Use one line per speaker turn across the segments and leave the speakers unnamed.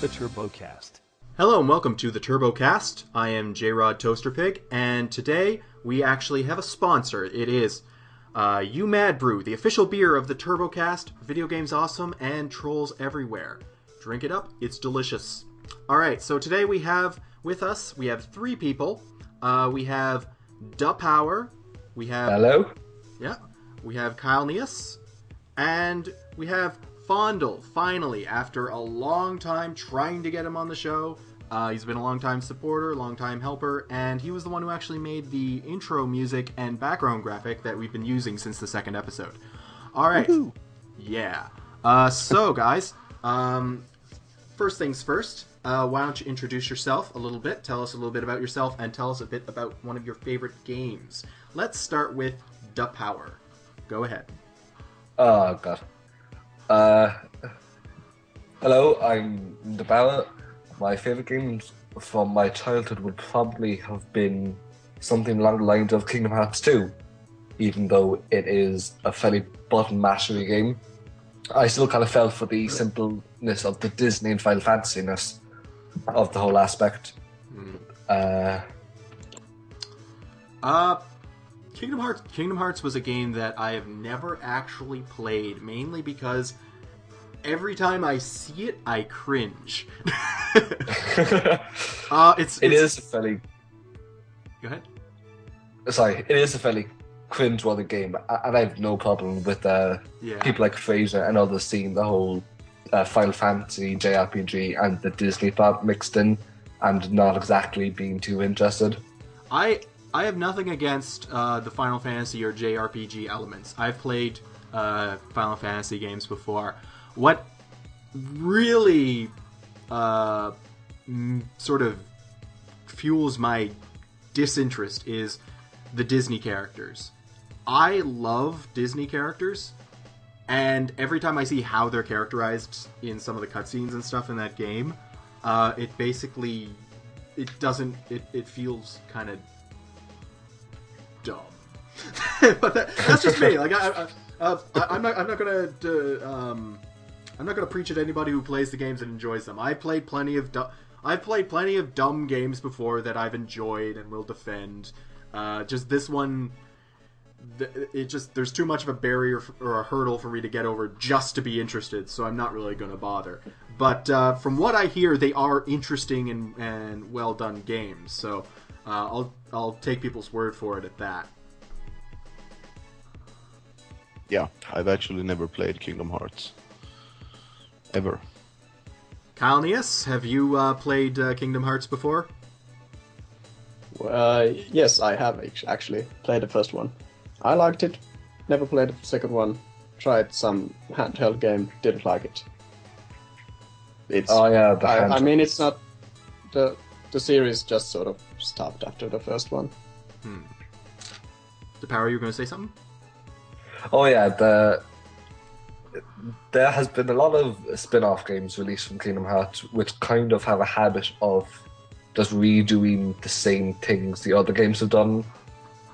the TurboCast.
Hello and welcome to the TurboCast. I am J Rod Toasterpig, and today we actually have a sponsor. It is uh, You Mad Brew, the official beer of the TurboCast, Video Games Awesome, and Trolls Everywhere. Drink it up, it's delicious. Alright, so today we have with us, we have three people. Uh, we have Da Power, we have.
Hello?
Yeah, we have Caelnias, and we have Fondle, finally, after a long time trying to get him on the show. Uh, he's been a long time supporter, long time helper, and he was the one who actually made the intro music and background graphic that we've been using since the second episode. All right. Yeah. Uh, so, guys, um, first things first, uh, why don't you introduce yourself a little bit? Tell us a little bit about yourself and tell us a bit about one of your favorite games. Let's start with Da Power. Go ahead.
Oh, God. Uh, hello, I'm the Power. My favorite games from my childhood would probably have been something along the lines of Kingdom Hearts 2, even though it is a fairly button mashery game. I still kind of fell for the simpleness of the Disney and Final Fantasy-ness of the whole aspect. Uh,
Uh, Kingdom Hearts. Kingdom Hearts was a game that I have never actually played, mainly because every time I see it, I cringe. uh, it's,
it
it's
is a fairly
Go ahead.
sorry, it is a fairly cringe-worthy game, and I have no problem with uh,
Yeah.
people like Fraser and others seeing the whole uh, Final Fantasy JRPG and the Disney part mixed in, and not exactly being too interested.
I I have nothing against uh, the Final Fantasy or JRPG elements. I've played uh, Final Fantasy games before. What really uh, m- sort of fuels my disinterest is the Disney characters. I love Disney characters, and every time I see how they're characterized in some of the cutscenes and stuff in that game, uh, it basically it doesn't it, it feels kind of dumb. but that, that's just me. Like I, I, uh, I, I'm not I'm not gonna uh, um, I'm not gonna preach at anybody who plays the games and enjoys them. I played plenty of du- I've played plenty of dumb games before that I've enjoyed and will defend. Uh, just this one, it just there's too much of a barrier or a hurdle for me to get over just to be interested. So I'm not really gonna bother. But uh, from what I hear, they are interesting and, and well done games. So uh, I'll I'll take people's word for it at that.
Yeah, I've actually never played Kingdom Hearts. Ever.
Caelnias, have you uh, played uh, Kingdom Hearts before?
Uh, yes, I have actually played the first one. I liked it. Never played the second one. Tried some handheld game. Didn't like it. It's.
Oh yeah, the
I, I mean, it's not the the series just sort of stopped after the first one.
The power, you were going to say something?
Oh yeah, the there has been a lot of spin-off games released from Kingdom Hearts, which kind of have a habit of just redoing the same things the other games have done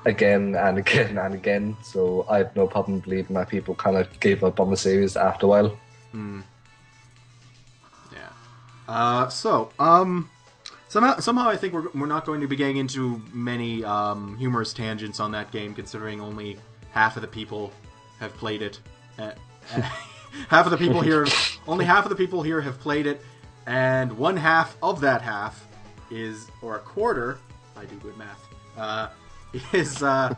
again and again and again. So I have no problem believing that people kind of gave up on the series after a while.
Yeah. Uh, so, um, somehow, somehow I think we're, we're not going to be getting into many um, humorous tangents on that game, considering only half of the people have played it. Uh, uh, half of the people here, only half of the people here have played it, and one half of that half is, or a quarter, I do good math, uh, is uh,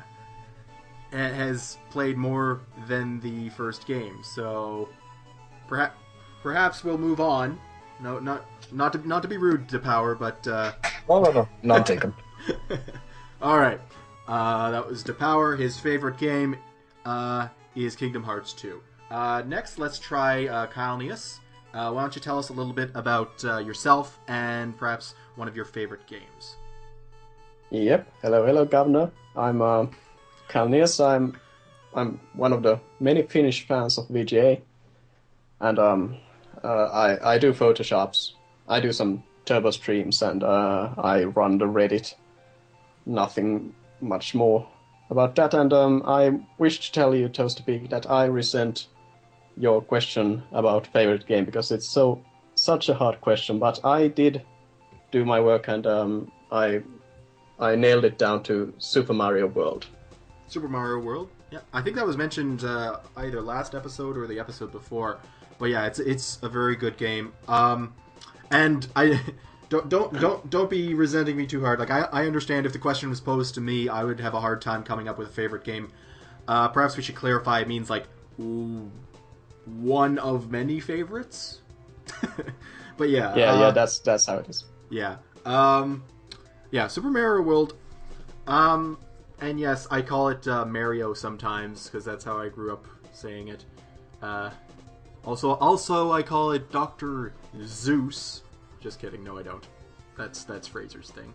has played more than the first game. So, perhaps perhaps we'll move on. No, not not to not to be rude to Power, but uh,
No, no, no, not taken.
all right. Uh, that was to Power. His favorite game uh, is Kingdom Hearts 2. Uh, next, let's try uh, Caelnias. Uh, why don't you tell us a little bit about uh, yourself and perhaps one of your favorite games?
Yep. Hello, hello, Governor. I'm uh, Caelnias. I'm I'm one of the many Finnish fans of VGA, and um, uh, I I do photoshops. I do some turbo streams, and uh, I run the Reddit. Nothing much more about that, and um, I wish to tell you, Toast Pig, that I resent your question about favorite game because it's so such a hard question, but I did do my work and um, I I nailed it down to Super Mario World.
Super Mario World. Yeah, I think that was mentioned uh, either last episode or the episode before. But yeah, it's it's a very good game. Um, and I don't don't don't don't be resenting me too hard. Like I, I understand if the question was posed to me, I would have a hard time coming up with a favorite game. Uh, perhaps we should clarify. It means like ooh, one of many favorites. but yeah,
Yeah,
uh,
yeah, that's that's how it is.
yeah. Um, yeah, Super Mario World. Um, and yes, I call it uh, Mario sometimes because that's how I grew up saying it. Uh, also, also I call it Doctor Zeus. Just kidding. No, I don't. That's that's Fraser's thing.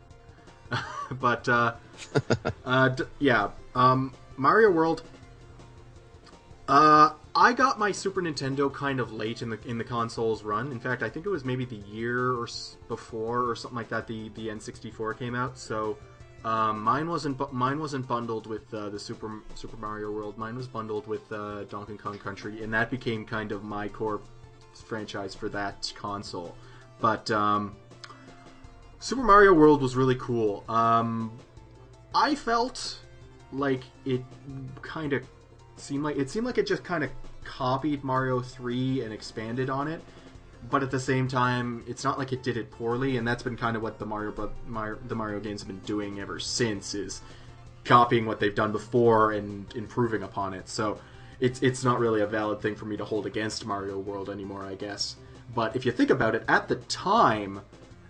but uh, uh, d- yeah, um, Mario World. Uh, I got my Super Nintendo kind of late in the in the console's run. In fact, I think it was maybe the year or s- before or something like that. The the N64 came out, so um, mine wasn't bu- mine wasn't bundled with uh, the Super Super Mario World. Mine was bundled with uh, Donkey Kong Country, and that became kind of my core franchise for that console. But um, Super Mario World was really cool. Um, I felt like it kind of seemed like it seemed like it just kind of copied Mario 3 and expanded on it. But at the same time, it's not like it did it poorly, and that's been kind of what the Mario, Mario the Mario games have been doing ever since is copying what they've done before and improving upon it. So it's it's not really a valid thing for me to hold against Mario World anymore, I guess. But if you think about it, at the time,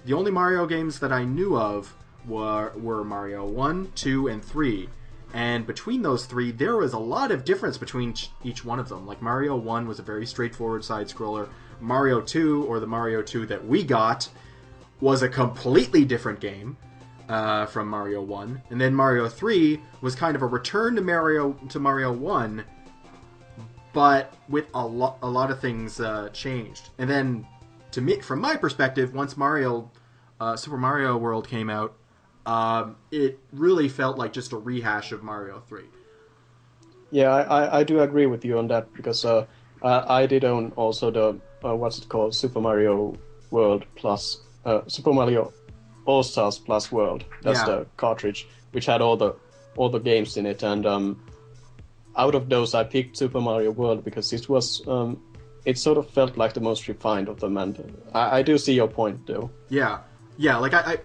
the only Mario games that I knew of were were Mario 1, 2, and 3. And between those three, there was a lot of difference between each one of them. Like Mario 1 was a very straightforward side scroller. Mario 2, or the Mario 2 that we got, was a completely different game uh, from Mario 1. And then Mario 3 was kind of a return to Mario to Mario 1, but with a lot a lot of things uh, changed. And then to me, from my perspective, once Mario uh, Super Mario World came out, um, it really felt like just a rehash of Mario 3.
Yeah, I, I, do agree with you on that because uh, I, I did own also the uh, what's it called Super Mario World plus uh, Super Mario All Stars plus World. That's
Yeah.
the cartridge which had all the all the games in it, and um, out of those, I picked Super Mario World because it was um, it sort of felt like the most refined of them, and I, I do see your point though.
Yeah, yeah. Like I, I,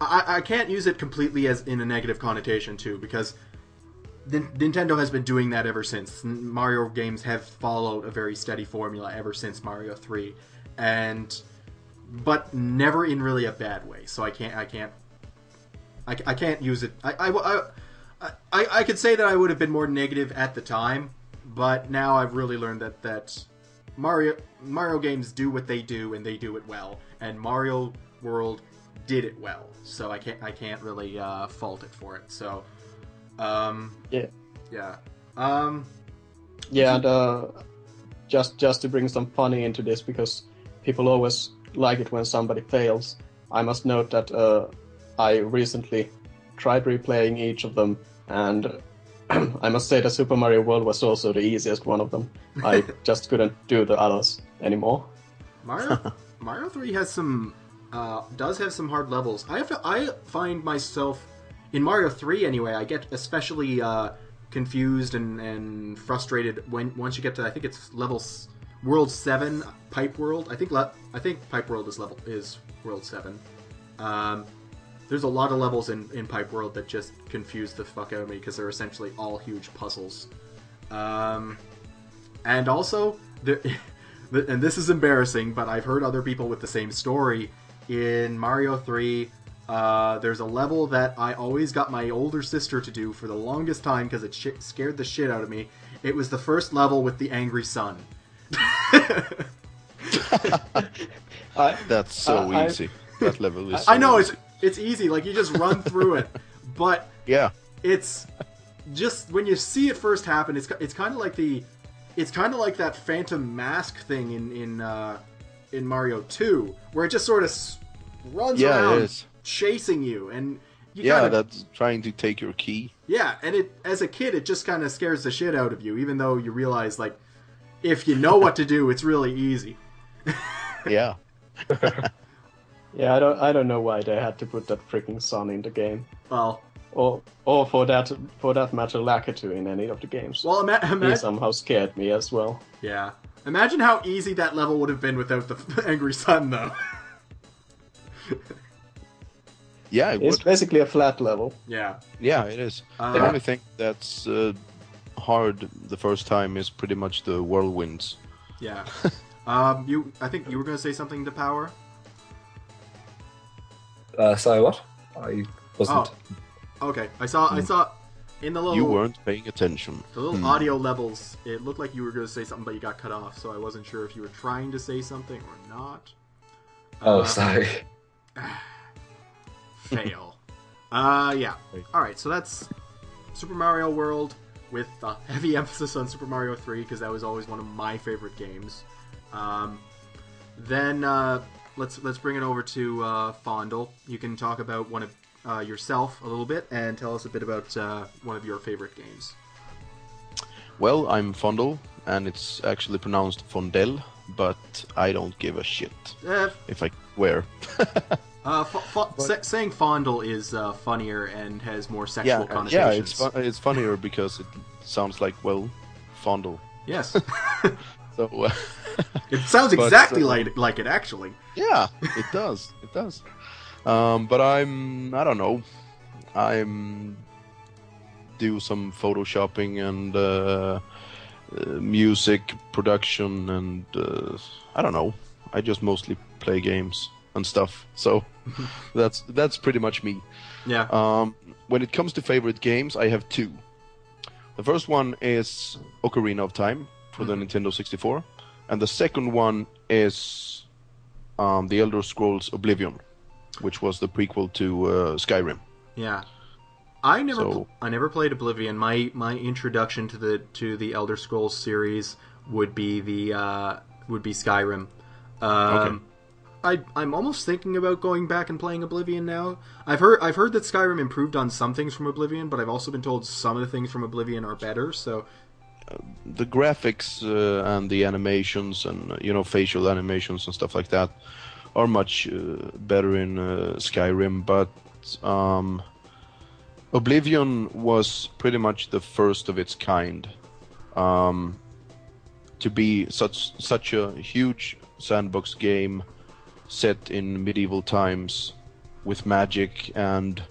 I, I can't use it completely as in a negative connotation too, because Nintendo has been doing that ever since. Mario games have followed a very steady formula ever since Mario Three, and but never in really a bad way. So I can't, I can't, I, I can't use it. I, I, I, I, I could say that I would have been more negative at the time, but now I've really learned that that Mario Mario games do what they do and they do it well, and Mario World did it well. So I can't I can't really uh, fault it for it. So, um,
Yeah.
yeah, um,
Yeah, and uh, just just to bring some funny into this, because people always like it when somebody fails. I must note that uh, I recently tried replaying each of them, and I must say that Super Mario World was also the easiest one of them. I just couldn't do the others anymore.
Mario Mario Three has some uh, does have some hard levels. I have to, I find myself in Mario Three anyway. I get especially uh, confused and, and frustrated when once you get to I think it's level s- World Seven Pipe World. I think le- I think Pipe World is level is World Seven. Um, there's a lot of levels in, in Pipe World that just confuse the fuck out of me because they're essentially all huge puzzles. Um, and also, the, the- and this is embarrassing, but I've heard other people with the same story. In Mario 3, uh, there's a level that I always got my older sister to do for the longest time because it sh- scared the shit out of me. It was the first level with the angry sun.
I,
That's so
Uh, I-
easy. That level is.
I know
so
it's
easy.
it's easy, like you just run through it, but
Yeah.
it's just when you see it first happen it's it's kind of like the it's kind of like that phantom mask thing in in uh in Mario 2 where it just sort of s- runs
Yeah, it
around
is.
Chasing you and you
Yeah,
kind of
that's trying to take your key.
yeah and it as a kid it just kind of scares the shit out of you even though you realize like if you know what to do it's really easy
Yeah.
Yeah, I don't I don't know why they had to put that freaking sun in the game.
Well,
Or or for that for that matter Lakitu in any of the games.
well, ima-
he
imagine,
somehow scared me as well.
yeah. Imagine how easy that level would have been without the angry sun, though.
Yeah, it
It's
would.
basically a flat level.
yeah.
Yeah, it is.
Uh,
the only thing that's uh, hard the first time is pretty much the whirlwinds.
Yeah. um, you. I think you were going to say something to power.
Uh, sorry, what? I wasn't.
Oh. Okay. I saw. I saw in the little
You weren't paying attention.
the little
Hmm.
audio levels. It looked like you were going to say something, but you got cut off. So I wasn't sure if you were trying to say something or not.
Oh,
Uh,
sorry.
fail. uh, yeah. All right. So that's Super Mario World with a heavy emphasis on Super Mario 3 because that was always one of my favorite games. Um, then uh, let's let's bring it over to uh, Fondle. You can talk about one of uh, yourself a little bit and tell us a bit about uh, one of your favorite games.
Well, I'm Fondle, and it's actually pronounced Fondell, but I don't give a shit
Uh,
if I swear.
uh, f- f- sa- saying fondle is uh, funnier and has more sexual
yeah, yeah,
connotations.
it's fu- it's funnier because it sounds like well, fondle.
Yes,
So uh,
it sounds
But,
exactly
uh,
like like it actually.
yeah, it does, it does. Um, but I'm I don't know, I'm do some photoshopping and uh, uh, music production and uh, I don't know. I just mostly play games and stuff. So that's that's pretty much me.
Yeah.
Um, when it comes to favorite games, I have two. The first one is Ocarina of Time for the Nintendo 64, and the second one is um, The Elder Scrolls Oblivion, which was the prequel to uh, Skyrim.
Yeah. I never
So-
I never played Oblivion. My my introduction to the to the Elder Scrolls series would be the uh, would be Skyrim. Um,
Okay.
I I'm almost thinking about going back and playing Oblivion now. I've heard I've heard that Skyrim improved on some things from Oblivion, but I've also been told some of the things from Oblivion are better. So
The graphics uh, and the animations and uh, you know facial animations and stuff like that are much uh, better in uh, Skyrim, but um, Oblivion was pretty much the first of its kind um, to be such such a huge sandbox game set in medieval times with magic and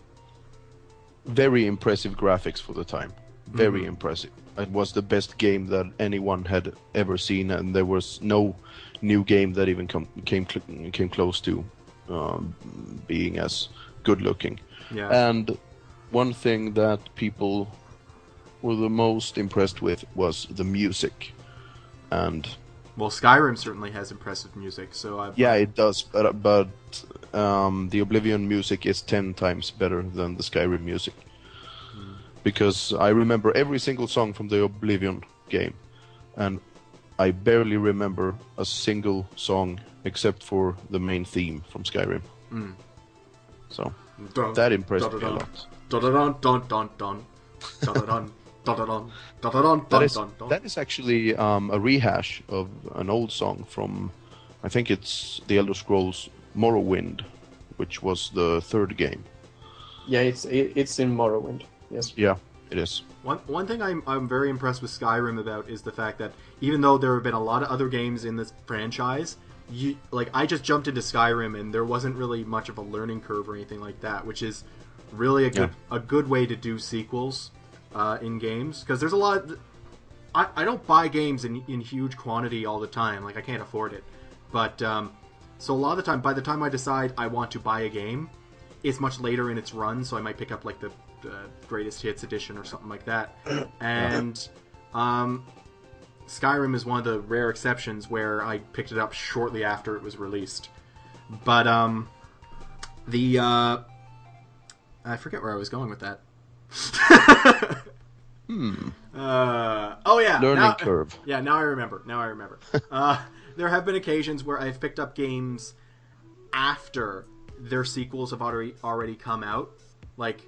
very impressive graphics for the time. Very impressive. It was the best game that anyone had ever seen, and there was no new game that even come, came cl- came close to um, being as good looking.
yeah.
And one thing that people were the most impressed with was the music. And
well, Skyrim certainly has impressive music. So I've
yeah, it does, but but um, the Oblivion music is ten times better than the Skyrim music. Because I remember every single song from the Oblivion game, and I barely remember a single song except for the main theme from Skyrim. So
Dun,
that impressed
dun,
me a lot.
Dun dun dun dun dun dun dun dun dun
That
dun
is
dun dun.
that is actually um, a rehash of an old song from, I think it's the Elder Scrolls Morrowind, which was the third game.
Yeah, it's it, it's in Morrowind. Yes.
Yeah, it is.
One one thing I'm I'm very impressed with Skyrim about is the fact that even though there have been a lot of other games in this franchise, you like I just jumped into Skyrim and there wasn't really much of a learning curve or anything like that, which is really a good a good way to do sequels uh, in games because there's a lot. Of, I, I don't buy games in, in huge quantity all the time. Like I can't afford it, but um, so a lot of the time, by the time I decide I want to buy a game, it's much later in its run. So I might pick up like the, the greatest hits edition or something like that. And um, Skyrim is one of the rare exceptions where I picked it up shortly after it was released. But um, the uh, I forget where I was going with that.
Hmm.
Uh, oh yeah,
Learning
now-
curve.
Yeah, now I remember. Now I remember. uh, there have been occasions where I've picked up games after their sequels have already already come out. Like,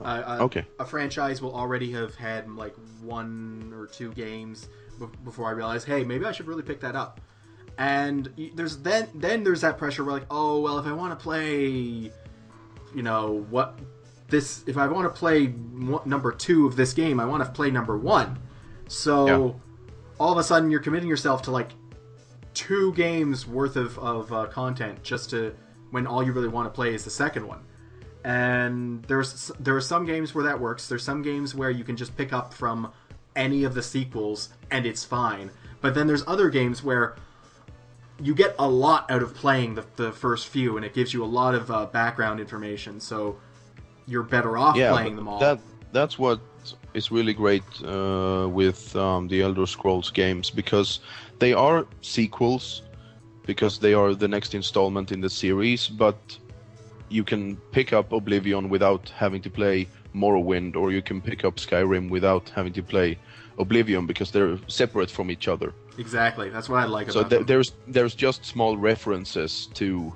uh, uh,
Okay.
a franchise will already have had like one or two games be- before I realize, hey, maybe I should really pick that up. and there's then then there's that pressure where like, oh well, if I want to play, you know what this if I want to play number two of this game, I want to play number one. So
Yeah.
all of a sudden, you're committing yourself to like two games worth of of uh, content just to when all you really want to play is the second one. And there's there are some games where that works. There's some games where you can just pick up from any of the sequels and it's fine. But then there's other games where you get a lot out of playing the, the first few, and it gives you a lot of uh, background information. So you're better off
yeah,
playing them all.
that that's what is really great uh, with um, the Elder Scrolls games because they are sequels because they are the next installment in the series, but you can pick up Oblivion without having to play Morrowind, or you can pick up Skyrim without having to play Oblivion because they're separate from each other.
exactly. That's what I like
So
about
th- there's there's just small references to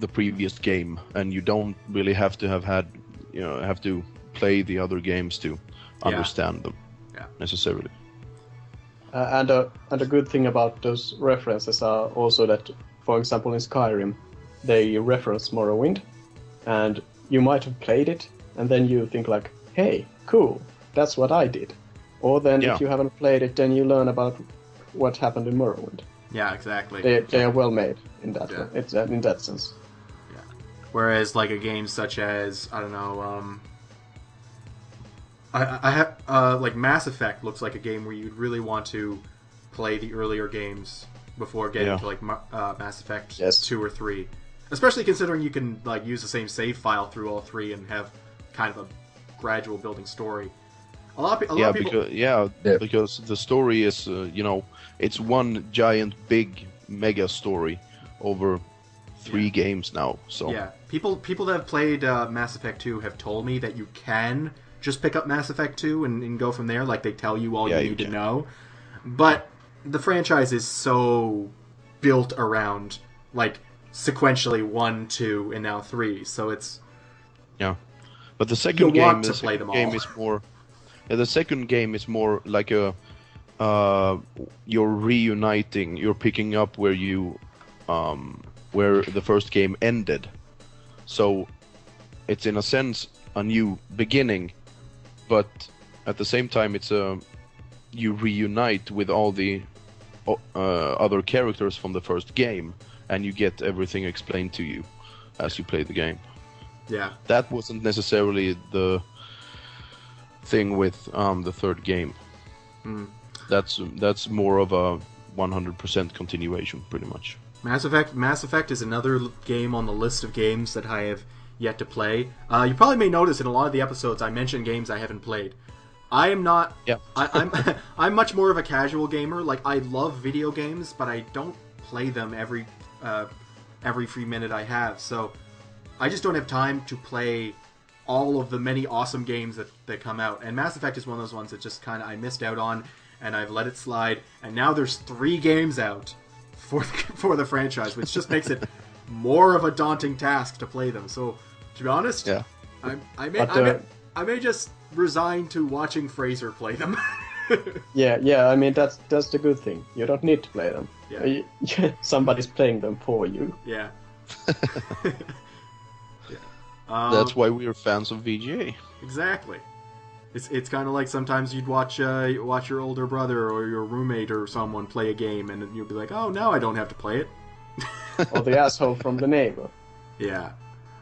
the previous game, and you don't really have to have had you know have to play the other games to understand them
Yeah.
necessarily.
Uh, and a and a good thing about those references are also that, for example, in Skyrim, they reference Morrowind, and you might have played it, and then you think like, "Hey, cool, that's what I did." Or then
Yeah.
if you haven't played it, then you learn about what happened in Morrowind.
yeah, exactly.
They they are well made in that
Yeah.
it's uh, in that sense.
Whereas like a game such as I don't know, um, I, I have uh, like Mass Effect looks like a game where you'd really want to play the earlier games before getting
Yeah.
to like uh, Mass Effect
Yes.
two or three, especially considering you can like use the same save file through all three and have kind of a gradual building story. A lot of, pe- a lot
yeah,
of people,
because yeah,
Yeah.
because the story is uh, you know it's one giant big mega story over three games now. So
Yeah, people people that have played uh, Mass Effect Two have told me that you can just pick up Mass Effect Two and, and go from there. Like they tell you all
Yeah,
you
you
need to know. But the franchise is so built around like sequentially one, two, and now three. So it's
Yeah, but the second game,
want
the
to play
second
them
game
all.
is more. Yeah, the second game is more like a. Uh, you're reuniting. You're picking up where you, um, where the first game ended. So, it's in a sense a new beginning, but at the same time it's a. You reunite with all the uh, other characters from the first game, and you get everything explained to you as you play the game
yeah,
that wasn't necessarily the thing with um, the third game.
Hmm.
That's that's more of a 100% continuation, pretty much.
Mass Effect. Mass Effect is another game on the list of games that I have yet to play. Uh, you probably may notice in a lot of the episodes I mention games I haven't played. I am not
Yeah.
I, I'm I'm much more of a casual gamer. Like I love video games, but I don't play them every uh, every free minute I have. So I just don't have time to play all of the many awesome games that, that come out. And Mass Effect is one of those ones that just kind of I missed out on, and I've let it slide. And now there's three games out for the, for the franchise, which just makes it more of a daunting task to play them. So to be honest,
Yeah.
I, I may I, may, I may just resign to watching Fraser play them.
Yeah, yeah. I mean that's that's the good thing. You don't need to play them.
Yeah.
You- Somebody's playing them for you.
yeah. yeah. Um,
That's why we're fans of VGA.
Exactly. It's it's kind of like sometimes you'd watch uh, watch your older brother or your roommate or someone play a game, and you'd be like, "Oh, now I don't have to play it."
or the asshole from the neighbor,
Yeah.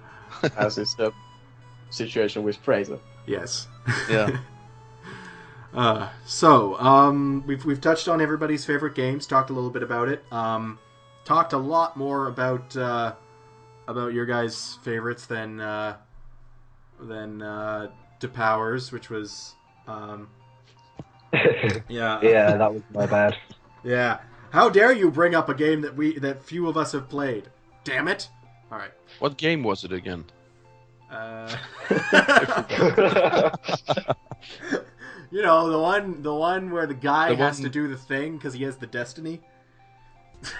as is the situation with Fraser.
Yes.
Yeah.
Uh, so um, we've we've touched on everybody's favorite games, talked a little bit about it, um, talked a lot more about uh, about your guys' favorites than uh, than uh, DePowers, which was um, yeah
yeah, that was my bad.
yeah. How dare you bring up a game that we that few of us have played? Damn it! All right.
what game was it again?
Uh, you know the one the one where the guy
The
has
one-
to do the thing because he has the destiny.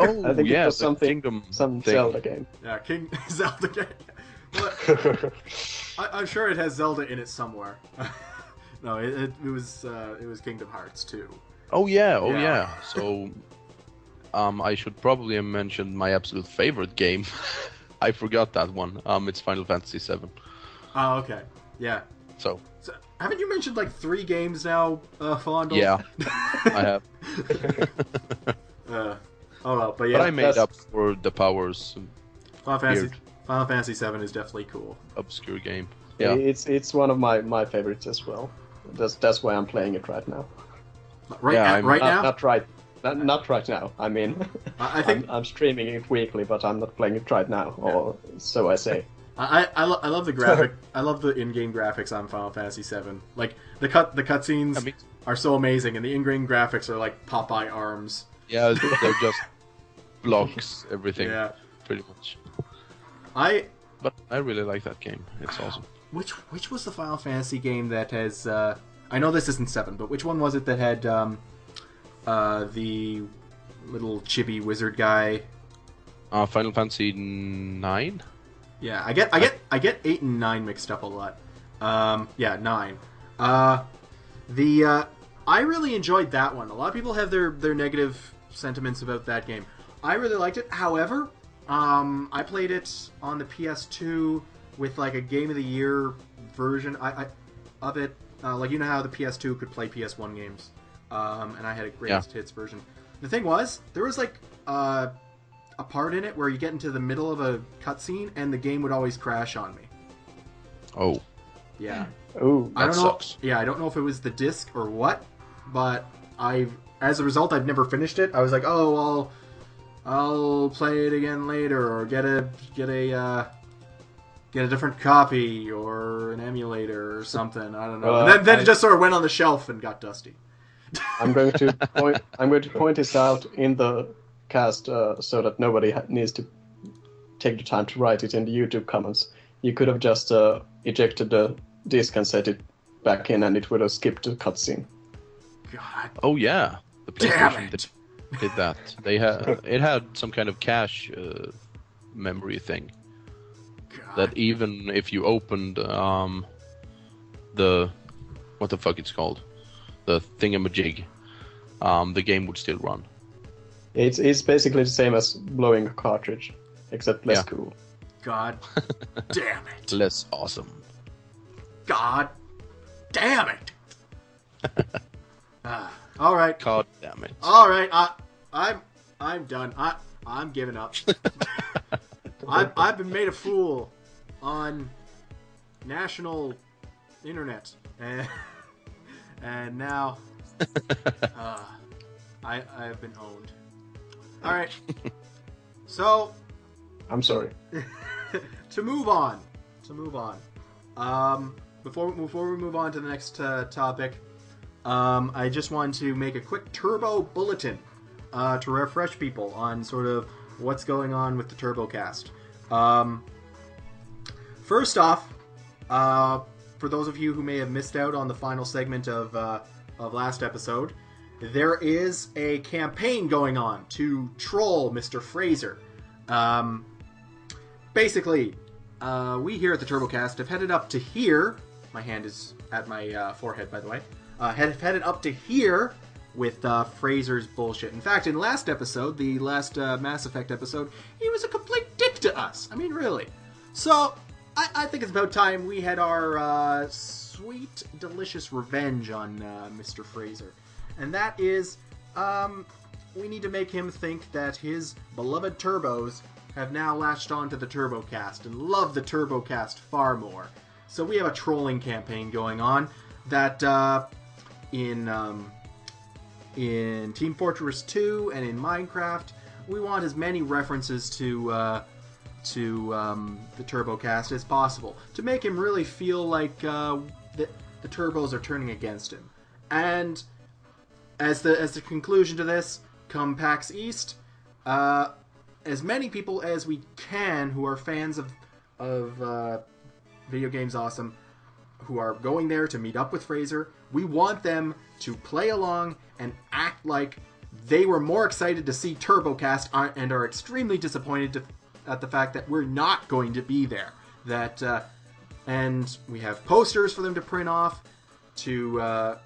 Oh,
I think it
yeah,
was
the
something-
Kingdom
Some
thing.
Zelda game.
Yeah, King Zelda game. I, I'm sure it has Zelda in it somewhere. no, it, it, it was uh, it was Kingdom Hearts too.
Oh yeah, oh
Yeah.
yeah. So, um, I should probably have mentioned my absolute favorite game. I forgot that one. Um, it's Final Fantasy VII.
Oh, okay. Yeah.
So
So, haven't you mentioned like three games now, uh, Fondle?
yeah, I have.
Uh, oh well, but yeah,
but I made
that's-
up for the powers.
Final Fantasy
weird.
Final Fantasy Seven is definitely cool.
Obscure game. Yeah.
It's it's one of my, my favorites as well. That's that's why I'm playing it right now.
Right,
Yeah,
at- right
not,
now,
not right, not, not right now. I mean,
I I think
I'm, I'm streaming it weekly, but I'm not playing it right now, or so I say.
I I, I, lo- I love the graphic. I love the in-game graphics on Final Fantasy VII. Like the cut the cutscenes
I mean-
are so amazing, and the in-game graphics are like Popeye arms.
Yeah, they're just blocks everything
Yeah,
pretty much.
I
But I really like that game. It's awesome.
which which was the Final Fantasy game that has? Uh, I know this isn't seven, but which one was it that had um, uh, the little chibi wizard guy?
Uh, Final Fantasy nine.
Yeah, I get I get I get eight and nine mixed up a lot. Um, yeah, nine. Uh, the uh, I really enjoyed that one. A lot of people have their their negative sentiments about that game. I really liked it. However, um, I played it on the PS2 with like a Game of the Year version I, I, of it. Uh, like you know how the PS2 could play PS1 games, um, and I had a greatest hits version. The thing was, there was like uh, a part in it where you get into the middle of a cutscene and the game would always crash on me.
Oh,
Yeah.
Ooh,
I
That
don't know.
sucks.
Yeah, I don't know if it was the disc or what, but I've as a result I've never finished it. I was like, oh, I'll I'll play it again later, or get a get a uh, get a different copy or an emulator or something. I don't know.
Uh,
and then, then
I-
it just sort of went on the shelf and got dusty.
I'm going to point. I'm going to point this out in the cast uh, so that nobody ha- needs to take the time to write it in the YouTube comments. You could have just uh, ejected the disc and set it back in, and it would have skipped the cutscene.
God
oh yeah. The
damn
PlayStation
it!
Did, did that. They had it had some kind of cache uh, memory thing
God.
that even if you opened um the what the fuck it's called the thingamajig, um the game would still run.
It's it's basically the same as blowing a cartridge, except less
Yeah.
cool.
God damn it!
Less awesome.
God damn it! Ah, all right.
God damn it.
All right, I, I'm I'm done. I I'm giving up. I've I've been made a fool on national internet, and and now uh, I I have been owned. All right, so
I'm sorry.
to move on, to move on. Um, before before we move on to the next uh, topic, um, I just want to make a quick turbo bulletin uh, to refresh people on sort of what's going on with the TurboCast. Um, first off, uh, for those of you who may have missed out on the final segment of uh, of last episode, there is a campaign going on to troll Mr. Fraser. Um, basically, uh, we here at the TurboCast have headed up to here. My hand is at my uh, forehead, by the way. Uh, have headed up to here with uh, Fraser's bullshit. In fact, in last episode, the last uh, Mass Effect episode, he was a complete dick to us. I mean, really. So, I, I think it's about time we had our uh, sweet, delicious revenge on uh, Mr. Fraser. And that is, um, we need to make him think that his beloved turbos have now latched onto the TurboCast and love the TurboCast far more. So we have a trolling campaign going on that uh, in um, in Team Fortress 2 and in Minecraft, we want as many references to uh, to um, the TurboCast as possible to make him really feel like uh, the, the turbos are turning against him. And as the as the conclusion to this, come PAX East, uh, as many people as we can who are fans of of uh, video games awesome, who are going there to meet up with Fraser, we want them to play along and act like they were more excited to see TurboCast and are extremely disappointed to, at the fact that we're not going to be there. That uh, and we have posters for them to print off to uh,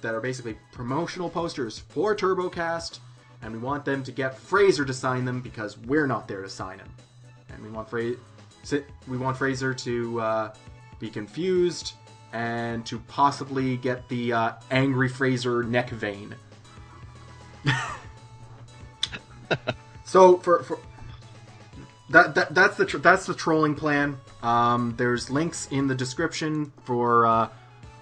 that are basically promotional posters for TurboCast. And we want them to get Fraser to sign them because we're not there to sign them, and we want Fra- si- we want Fraser to uh, be confused and to possibly get the uh, angry Fraser neck vein. so for, for that, that that's the tr- that's the trolling plan. Um, there's links in the description for uh,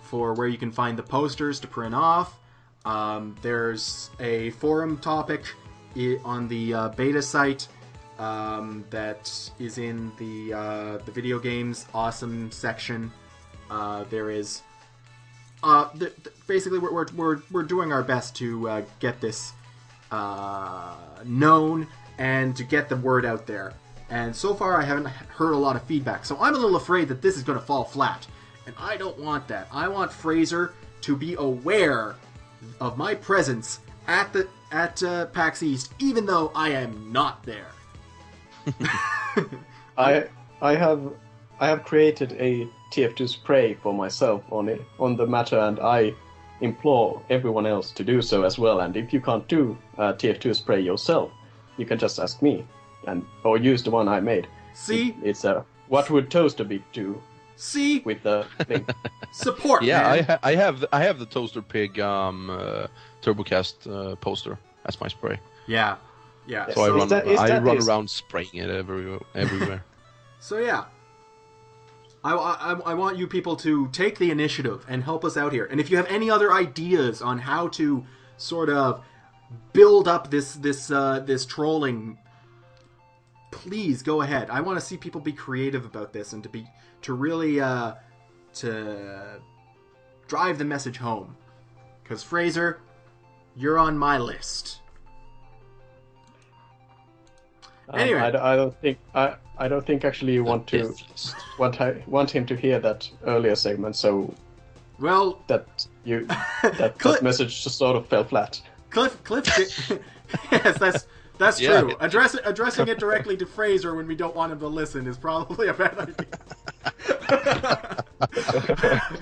for where you can find the posters to print off. Um, there's a forum topic on the uh, beta site um, that is in the uh, the video games awesome section. Uh, there is uh, th- th- basically we're, we're, we're, doing our best to uh, get this uh, known and to get the word out there. And so far, I haven't heard a lot of feedback, so I'm a little afraid that this is going to fall flat. And I don't want that. I want Fraser to be aware of my presence at the at uh, PAX East, even though I am not there.
I I have I have created a TF2 spray for myself on it on the matter, and I implore everyone else to do so as well. And if you can't do uh, TF2 spray yourself, you can just ask me, and or use the one I made.
See,
It's a what would Toaster be do
see,
with the thing?
support.
Yeah, I ha- I have I have the Toaster Pig um, uh, TurboCast uh, poster as my spray.
yeah, yeah.
So I run
that- is
I
that
run
his-
around spraying it every, everywhere.
So yeah, I, I, I want you people to take the initiative and help us out here. And if you have any other ideas on how to sort of build up this this uh, this trolling, please go ahead. I want to see people be creative about this and to be to really uh, to drive the message home. Because Fraser, you're on my list.
Um,
Anyway.
I, don't- I don't think I I don't think actually you want to want hi- want him to hear that earlier segment, so
Well,
that you that,
Cl-
that message just sort of fell flat.
Cliff, Cliff, yes, that's that's
Yeah.
true. Address, addressing it directly to Fraser when we don't want him to listen is probably a bad idea.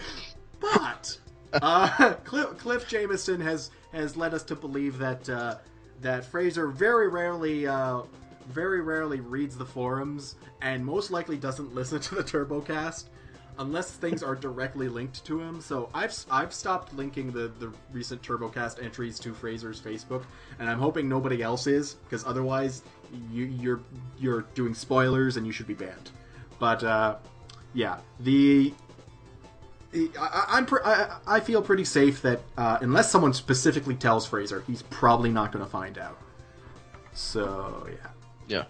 but uh, Cliff, Cliff Jameson has has led us to believe that uh, that Fraser very rarely. Uh, very rarely reads the forums and most likely doesn't listen to the TurboCast unless things are directly linked to him. So I've I've stopped linking the the recent TurboCast entries to Fraser's Facebook, and I'm hoping nobody else is because otherwise you, you're you're doing spoilers and you should be banned. But uh, yeah, the I, I'm pre- I, I feel pretty safe that uh, unless someone specifically tells Fraser, he's probably not going to find out. So yeah.
Yeah.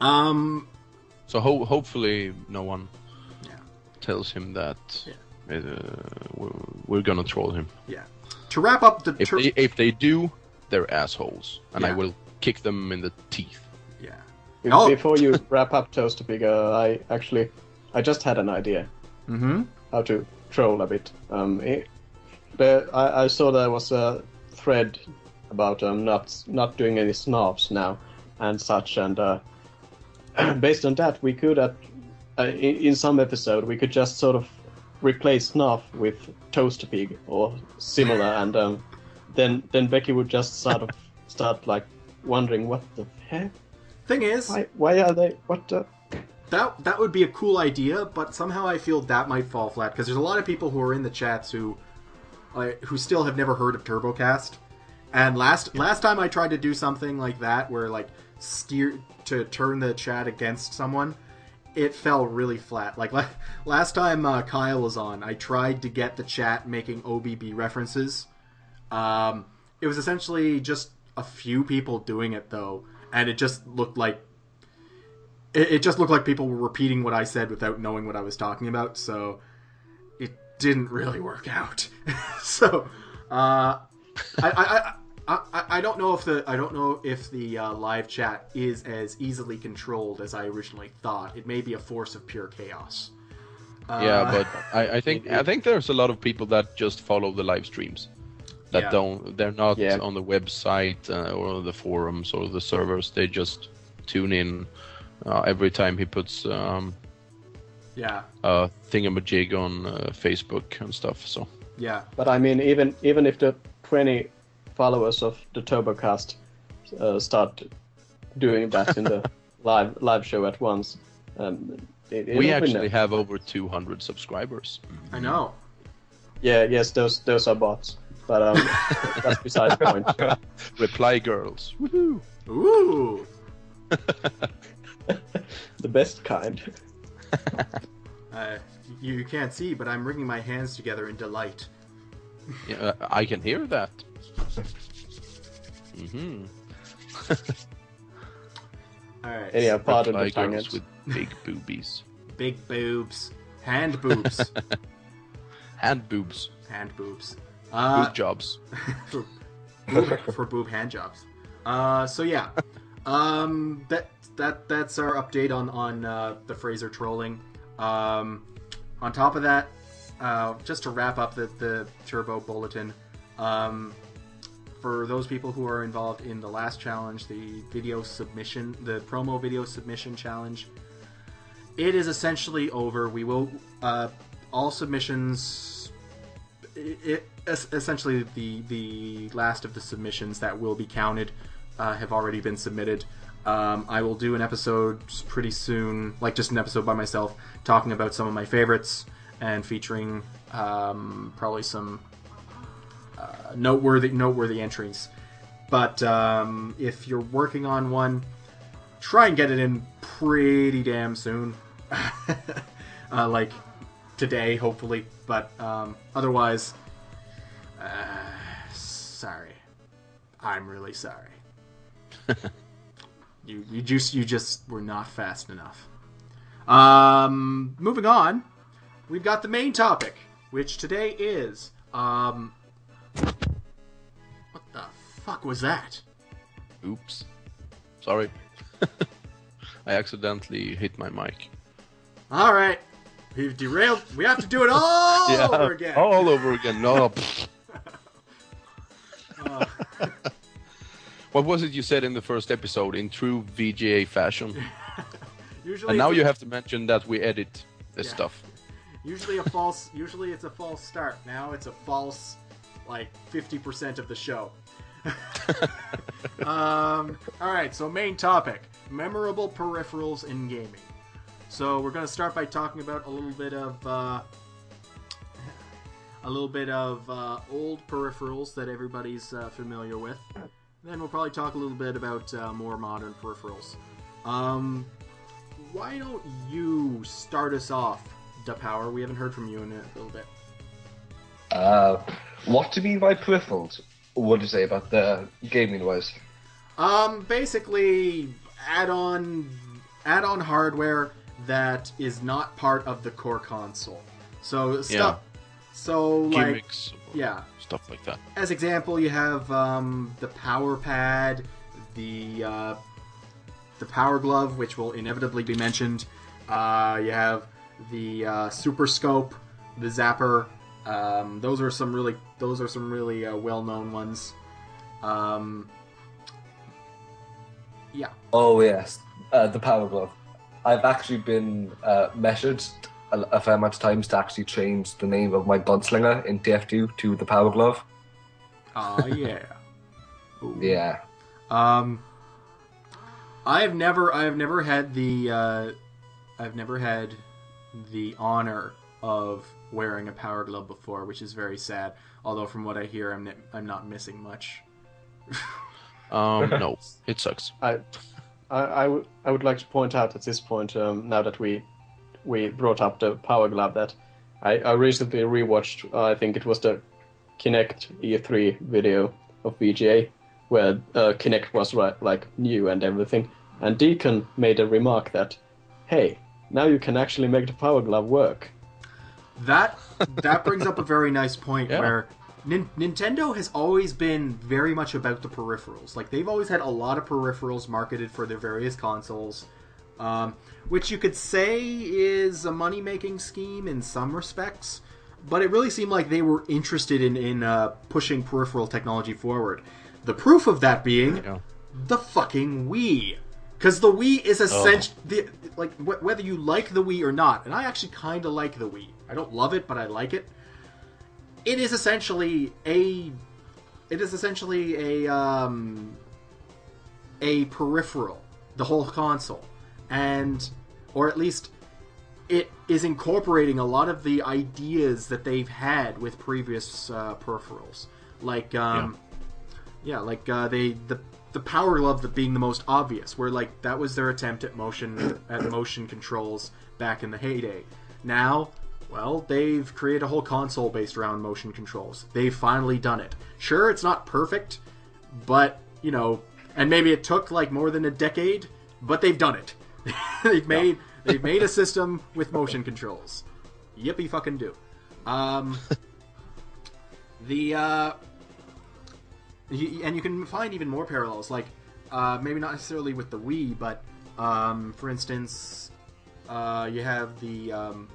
Um.
So ho- hopefully no one
Yeah.
tells him that
Yeah.
uh, we're, we're gonna troll him.
Yeah. To wrap up the
If
tur-
they if they do, they're assholes, and I will kick them in the teeth.
yeah.
Be-
Oh.
Before you wrap up Toaster Pig, uh, I actually I just had an idea
Mm-hmm.
how to troll a bit. Um, it, the, I, I saw there was a thread about um, not not doing any snobs now and such, and uh, based on that, we could at uh, in, in some episode we could just sort of replace snuff with Toaster Pig or similar, and um, then then Becky would just sort of start like wondering what the heck,
Thing is,
why why are they what the
that that would be a cool idea, but somehow I feel that might fall flat because there's a lot of people who are in the chats who, uh, who still have never heard of TurboCast. And last last time I tried to do something like that, where like steer to turn the chat against someone, it fell really flat. Like la- last time uh, Kyle was on, I tried to get the chat making OBB references. Um, it was essentially just a few people doing it though, and it just looked like it, it just looked like people were repeating what I said without knowing what I was talking about. So it didn't really work out. so uh, I, I, I, I, I don't know if the I don't know if the uh, live chat is as easily controlled as I originally thought. It may be a force of pure chaos. Uh,
yeah, but I, I think I think there's a lot of people that just follow the live streams. That
Yeah.
don't they're not
Yeah.
on the website uh, or the forums or the servers. They just tune in uh, every time he puts um,
yeah,
a thingamajig on uh, Facebook and stuff. So
yeah,
But I mean, even even if the 20, followers of the TurboCast uh, start doing that in the live live show at once. Um, it,
we actually have over 200 subscribers.
I know.
Yeah, yes, those those are bots, but um, that's beside the point.
Reply girls. Woohoo!
Ooh.
The best kind.
Uh, you can't see, but I'm wringing my hands together in delight.
Yeah, uh, I can hear that. hmm
All right.
Anyhow, pardon
Reply
the
girls with big boobies.
Big boobs, hand boobs,
Hand boobs.
hand boobs. Uh,
Boob jobs.
for, boob, for boob hand jobs. Uh, so yeah, um, that that that's our update on on uh, the Fraser trolling. Um, on top of that, uh, just to wrap up the the Turbo Bulletin, um, for those people who are involved in the last challenge, the video submission, the promo video submission challenge, it is essentially over. We will uh, all submissions it, it essentially the the last of the submissions that will be counted uh, have already been submitted. Um, I will do an episode pretty soon, like just an episode by myself, talking about some of my favorites and featuring um, probably some uh, noteworthy noteworthy entries. But um, if you're working on one, try and get it in pretty damn soon, uh, like today, hopefully. But um, otherwise, uh, sorry, I'm really sorry. you you just you just were not fast enough. Um, moving on, we've got the main topic, which today is um, what the fuck was that?
Oops. Sorry. I accidentally hit my mic.
All right, we've derailed. We have to do it all over again.
All over again. No.
Uh,
what was it you said in the first episode in true VGA fashion?
usually,
And now you have to mention that we edit this
Yeah.
stuff.
Usually a false. Usually it's a false start. Now it's a false, like fifty percent of the show. um. All right. So main topic: memorable peripherals in gaming. So we're gonna start by talking about a little bit of. Uh, a little bit of uh, old peripherals that everybody's uh, familiar with. Then we'll probably talk a little bit about uh, more modern peripherals. Um, why don't you start us off, Dapower? We haven't heard from you in a little bit.
Uh, what do you mean by peripherals? What do you say about the gaming wise?
Um, basically, add-on, add-on hardware that is not part of the core console. So stuff. So like,
Gimmicks. or
yeah.
Stuff like that.
As example, you have um, the Power Pad, the uh, the Power Glove, which will inevitably be mentioned. Uh, you have the uh, Super Scope, the Zapper. Um, those are some really those are some really uh, well known ones. Um, yeah.
Oh yes, uh, the power glove. I've actually been uh, measured a, a fair amount of times to actually change the name of my gunslinger in TF2 to the power glove.
Oh yeah.
Yeah.
Um, I've never, I've never had the, uh, I've never had the honor of wearing a power glove before, which is very sad. Although from what I hear, I'm, n- I'm not missing much.
Um, no, it sucks.
I, I, I, w- I would like to point out at this point, um, now that we we brought up the Power Glove, that I, I recently rewatched. Uh, I think it was the Kinect E3 video of VGA, where uh, Kinect was right, like new and everything, and Deacon made a remark that, "Hey, now you can actually make the Power Glove work."
That that brings up a very nice point
Yeah.
where Nin- Nintendo has always been very much about the peripherals. Like they've always had a lot of peripherals marketed for their various consoles, um, which you could say is a money making scheme in some respects. But it really seemed like they were interested in in uh, pushing peripheral technology forward. The proof of that being
Yeah.
the fucking Wii. Because the Wii is essential. The, like wh- whether you like the Wii or not, and I actually kind of like the Wii. I don't love it, but I like it. It is essentially a it is essentially a um, a peripheral, the whole console, and or at least it is incorporating a lot of the ideas that they've had with previous uh, peripherals, like um, yeah, like uh, they the the power glove that being the most obvious, where like that was their attempt at motion at motion controls back in the heyday. Now, well, they've created a whole console based around motion controls. They've finally done it. Sure, it's not perfect, but you know, and maybe it took like more than a decade, but they've done it. they've made they've made a system with motion controls. Yippee fucking do. Um, the uh, you, and you can find even more parallels, like uh, maybe not necessarily with the Wii, but um, for instance, uh, you have the um,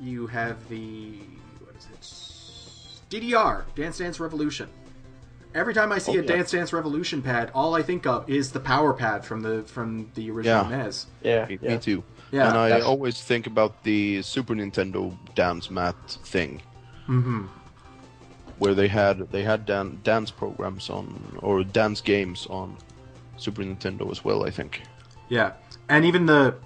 you have the what is it? DDR Dance Dance Revolution. Every time I see
Oh,
a
yeah.
Dance Dance Revolution pad, all I think of is the power pad from the from the original
Yeah.
NES.
Yeah,
Me,
yeah.
me too.
Yeah,
and I
that's-
always think about the Super Nintendo dance mat thing,
hmm
where they had they had dan- dance programs on or dance games on Super Nintendo as well. I think.
Yeah, and even the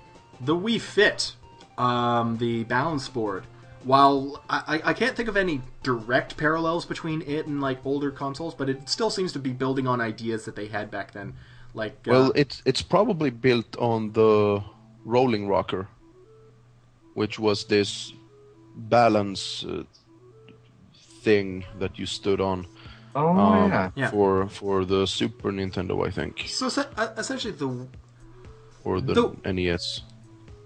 the Wii Fit, um, the balance board. While I, I can't think of any direct parallels between it and like older consoles, but it still seems to be building on ideas that they had back then. Like, uh,
Well, it's it's probably built on the Rolling Rocker, which was this balance uh, thing that you stood on
Oh
um,
yeah.
Yeah.
for for the Super Nintendo, I think,
so se- uh, essentially the
or the,
The-
NES.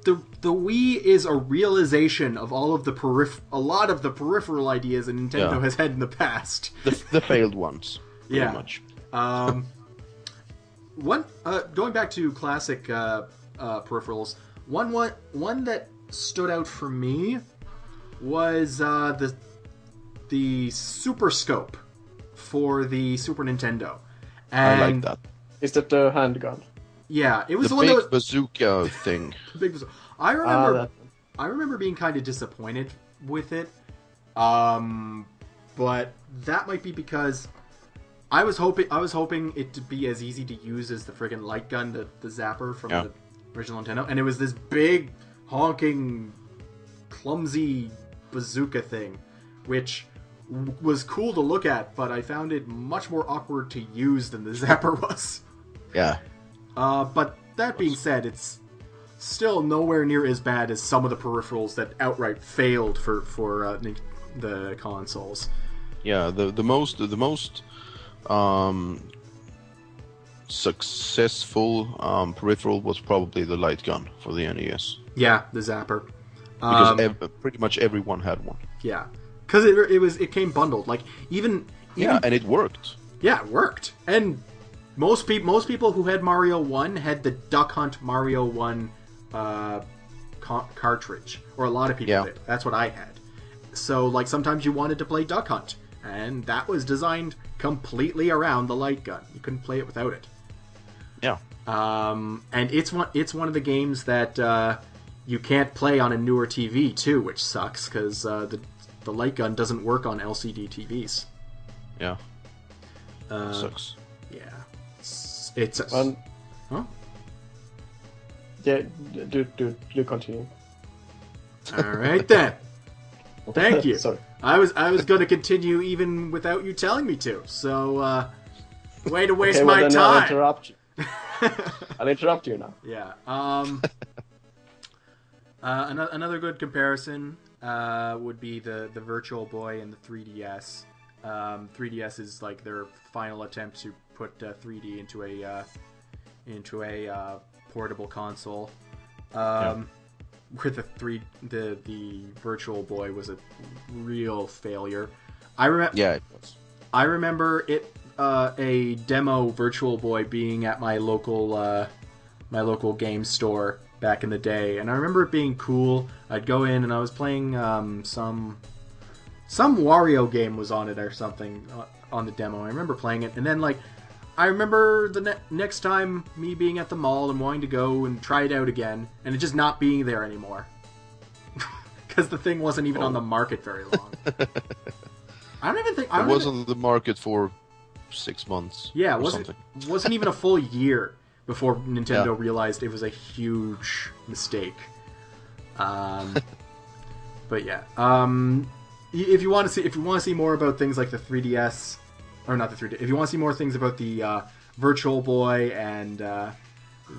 the the Wii is a realization of all of the periph- a lot of the peripheral ideas that Nintendo
Yeah.
has had in the past.
The, the failed ones, pretty
Yeah.
much.
Um, one uh, going back to classic uh, uh, peripherals, one one one that stood out for me was uh, the the Super Scope for the Super Nintendo. And
I like that.
Is that the handgun?
Yeah, it was
The
the, one
big
that was
bazooka thing.
big. I
Ah,
remember.
that.
I remember being kind of disappointed with it. Um, but that might be because I was hoping I was hoping it to be as easy to use as the friggin' light gun, the, the zapper from
Yeah.
the original Nintendo, and it was this big honking, clumsy bazooka thing, which w- was cool to look at, but I found it much more awkward to use than the zapper was.
Yeah.
Uh, but that being said, it's still nowhere near as bad as some of the peripherals that outright failed for for uh, the consoles.
Yeah, the the most the most um, successful um, peripheral was probably the light gun for the NES
Yeah, the zapper.
because
Um,
ev- pretty much everyone had one.
yeah, because it, it was it came bundled. Like even, even
Yeah, and it worked.
yeah, it worked. And most people most people who had Mario One had the Duck Hunt Mario One uh, ca- cartridge, or a lot of people
Yeah.
did. That's what I had. So like sometimes you wanted to play Duck Hunt, and that was designed completely around the light gun. You couldn't play it without it.
Yeah,
Um, and it's one it's one of the games that uh, you can't play on a newer TV too, which sucks because uh, the the light gun doesn't work on LCD TVs.
yeah,
Uh,
sucks.
yeah, it's, it's a,
One,
huh?
yeah, do do do continue.
all right then. Thank you.
Sorry.
I was I was going to continue even without you telling me to. So uh, way to waste
Okay, well
my
then I'll
time.
interrupt you. I'll interrupt you now.
Yeah. Um, uh, another, another good comparison uh, would be the, the Virtual Boy and the 3DS. Um, 3DS is like their final attempt to put uh, 3D into a uh, into a uh, portable console. Um, Where the three the the Virtual Boy was a real failure. I remember.
Yeah, it was.
I remember it uh, a demo Virtual Boy being at my local uh, my local game store back in the day, and I remember it being cool. I'd go in and I was playing um, some some Wario game was on it or something uh, on the demo. I remember playing it, and then like I remember the ne- next time me being at the mall and wanting to go and try it out again, and it just not being there anymore because the thing wasn't even on the market very long. I don't even think I
It was
even-
on the market for six months.
Yeah, wasn't
something.
wasn't even a full year before Nintendo
Yeah.
realized it was a huge mistake. Um, but yeah, um, if you want to see if you want to see more about things like the 3DS or not the 3D, if you want to see more things about the uh, Virtual Boy and uh,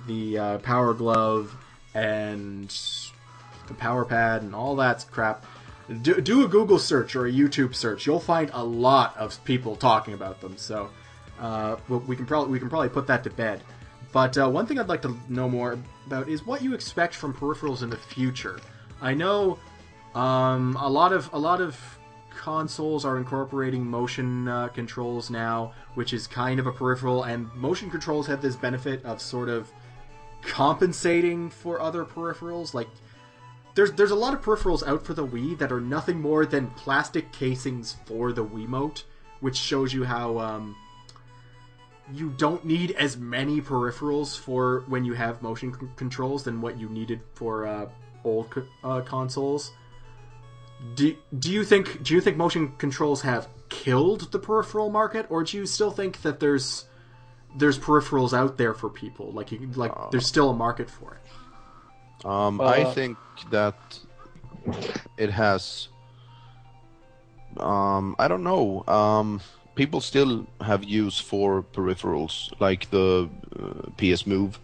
the uh, Power Glove and the Power Pad and all that crap. Do, do a Google search or a YouTube search. You'll find a lot of people talking about them. So uh, we can probably we can probably put that to bed. But uh, one thing I'd like to know more about is what you expect from peripherals in the future. I know um, a lot of a lot of consoles are incorporating motion uh, controls now, which is kind of a peripheral, and motion controls have this benefit of sort of compensating for other peripherals. Like there's there's a lot of peripherals out for the Wii that are nothing more than plastic casings for the Wiimote, which shows you how um, you don't need as many peripherals for when you have motion c- controls than what you needed for uh, old co- uh, consoles. Do, do you think do you think motion controls have killed the peripheral market, or do you still think that there's there's peripherals out there for people like you like there's still a market for it?
Um, I
Uh,
think that it has. Um, I don't know. Um, people still have use for peripherals like the uh, PS Move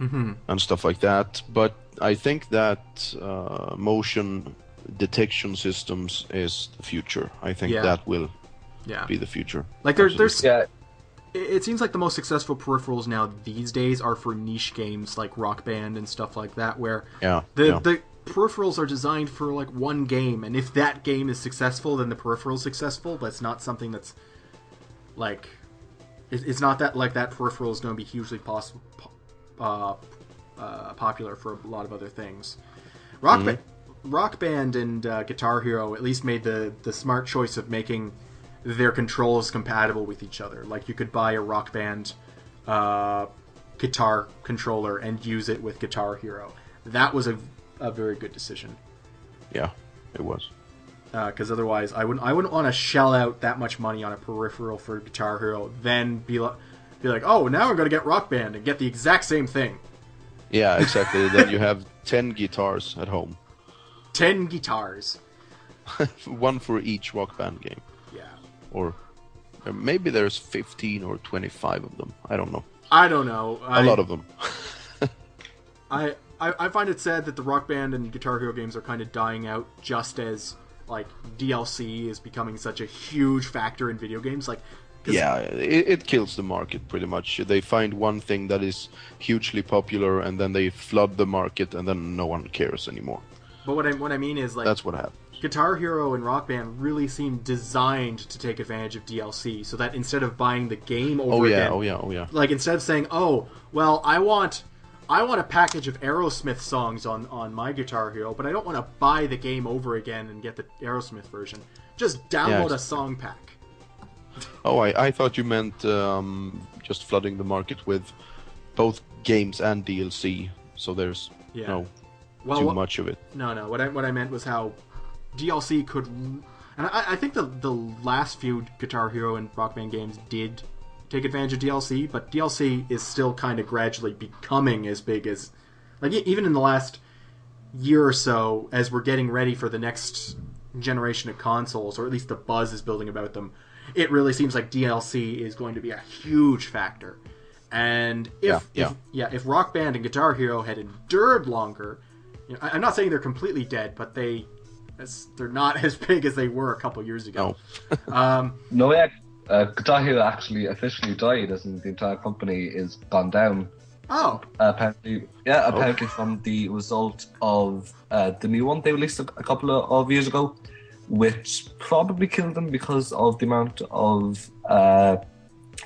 Mm-hmm.
and stuff like that. But I think that uh, motion detection systems is the future. I think
Yeah.
that will
Yeah,
be the future.
like there's there's
Yeah,
it it seems like the most successful peripherals now these days are for niche games like Rock Band and stuff like that, where
Yeah.
the
yeah.
the peripherals are designed for like one game, and if that game is successful, then the peripheral is successful. But it's not something that's like it, it's not that like that peripheral is going to be hugely possible. Uh, uh, popular for a lot of other things. Rock, ba- Rock Band and uh, Guitar Hero at least made the the smart choice of making their controls compatible with each other. Like you could buy a Rock Band uh, guitar controller and use it with Guitar Hero. That was a, a very good decision
yeah, it was.
because otherwise I wouldn't I wouldn't want to shell out that much money on a peripheral for Guitar Hero, then be like be like, oh, now I'm going to get Rock Band and get the exact same thing.
Yeah, exactly. then you have ten guitars at home,
Ten guitars.
one for each Rock Band game.
Yeah.
or uh, maybe there's 15 or 25 of them. I don't know.
I don't know.
A lot of them.
I, I I find it sad that the Rock Band and Guitar Hero games are kind of dying out just as like DLC is becoming such a huge factor in video games. Like,
Yeah, it, it kills the market pretty much. They find one thing that is hugely popular and then they flood the market and then no one cares anymore.
But what I what I mean is like
That's what happened.
Guitar Hero and Rock Band really seem designed to take advantage of DLC, so that instead of buying the game oh, over
Oh yeah,
again,
oh yeah, oh yeah.
like instead of saying, "Oh, well, I want." I want a package of Aerosmith songs on, on my Guitar Hero, but I don't want to buy the game over again and get the Aerosmith version. Just download
it's-
a song pack.
Oh, I, I thought you meant um, just flooding the market with both games and DLC. So there's
Yeah.
no
Well,
too
what-
much of it.
No, no. What I what I meant was how DLC could, and I, I think the the last few Guitar Hero and Rock Band games did take advantage of DLC, but DLC is still kind of gradually becoming as big as, like even in the last year or so, as we're getting ready for the next generation of consoles, or at least the buzz is building about them. It really seems like DLC is going to be a huge factor. And if,
Yeah,
if
yeah.
yeah, if Rock Band and Guitar Hero had endured longer, you know, I, I'm not saying they're completely dead, but they as, they're not as big as they were a couple years ago. um,
no, yeah, uh, Guitar Hero actually officially died, as in the entire company is gone down.
oh,
apparently, yeah, apparently from the result of uh, the new one they released a, a couple of, of years ago, which probably killed them because of the amount of uh,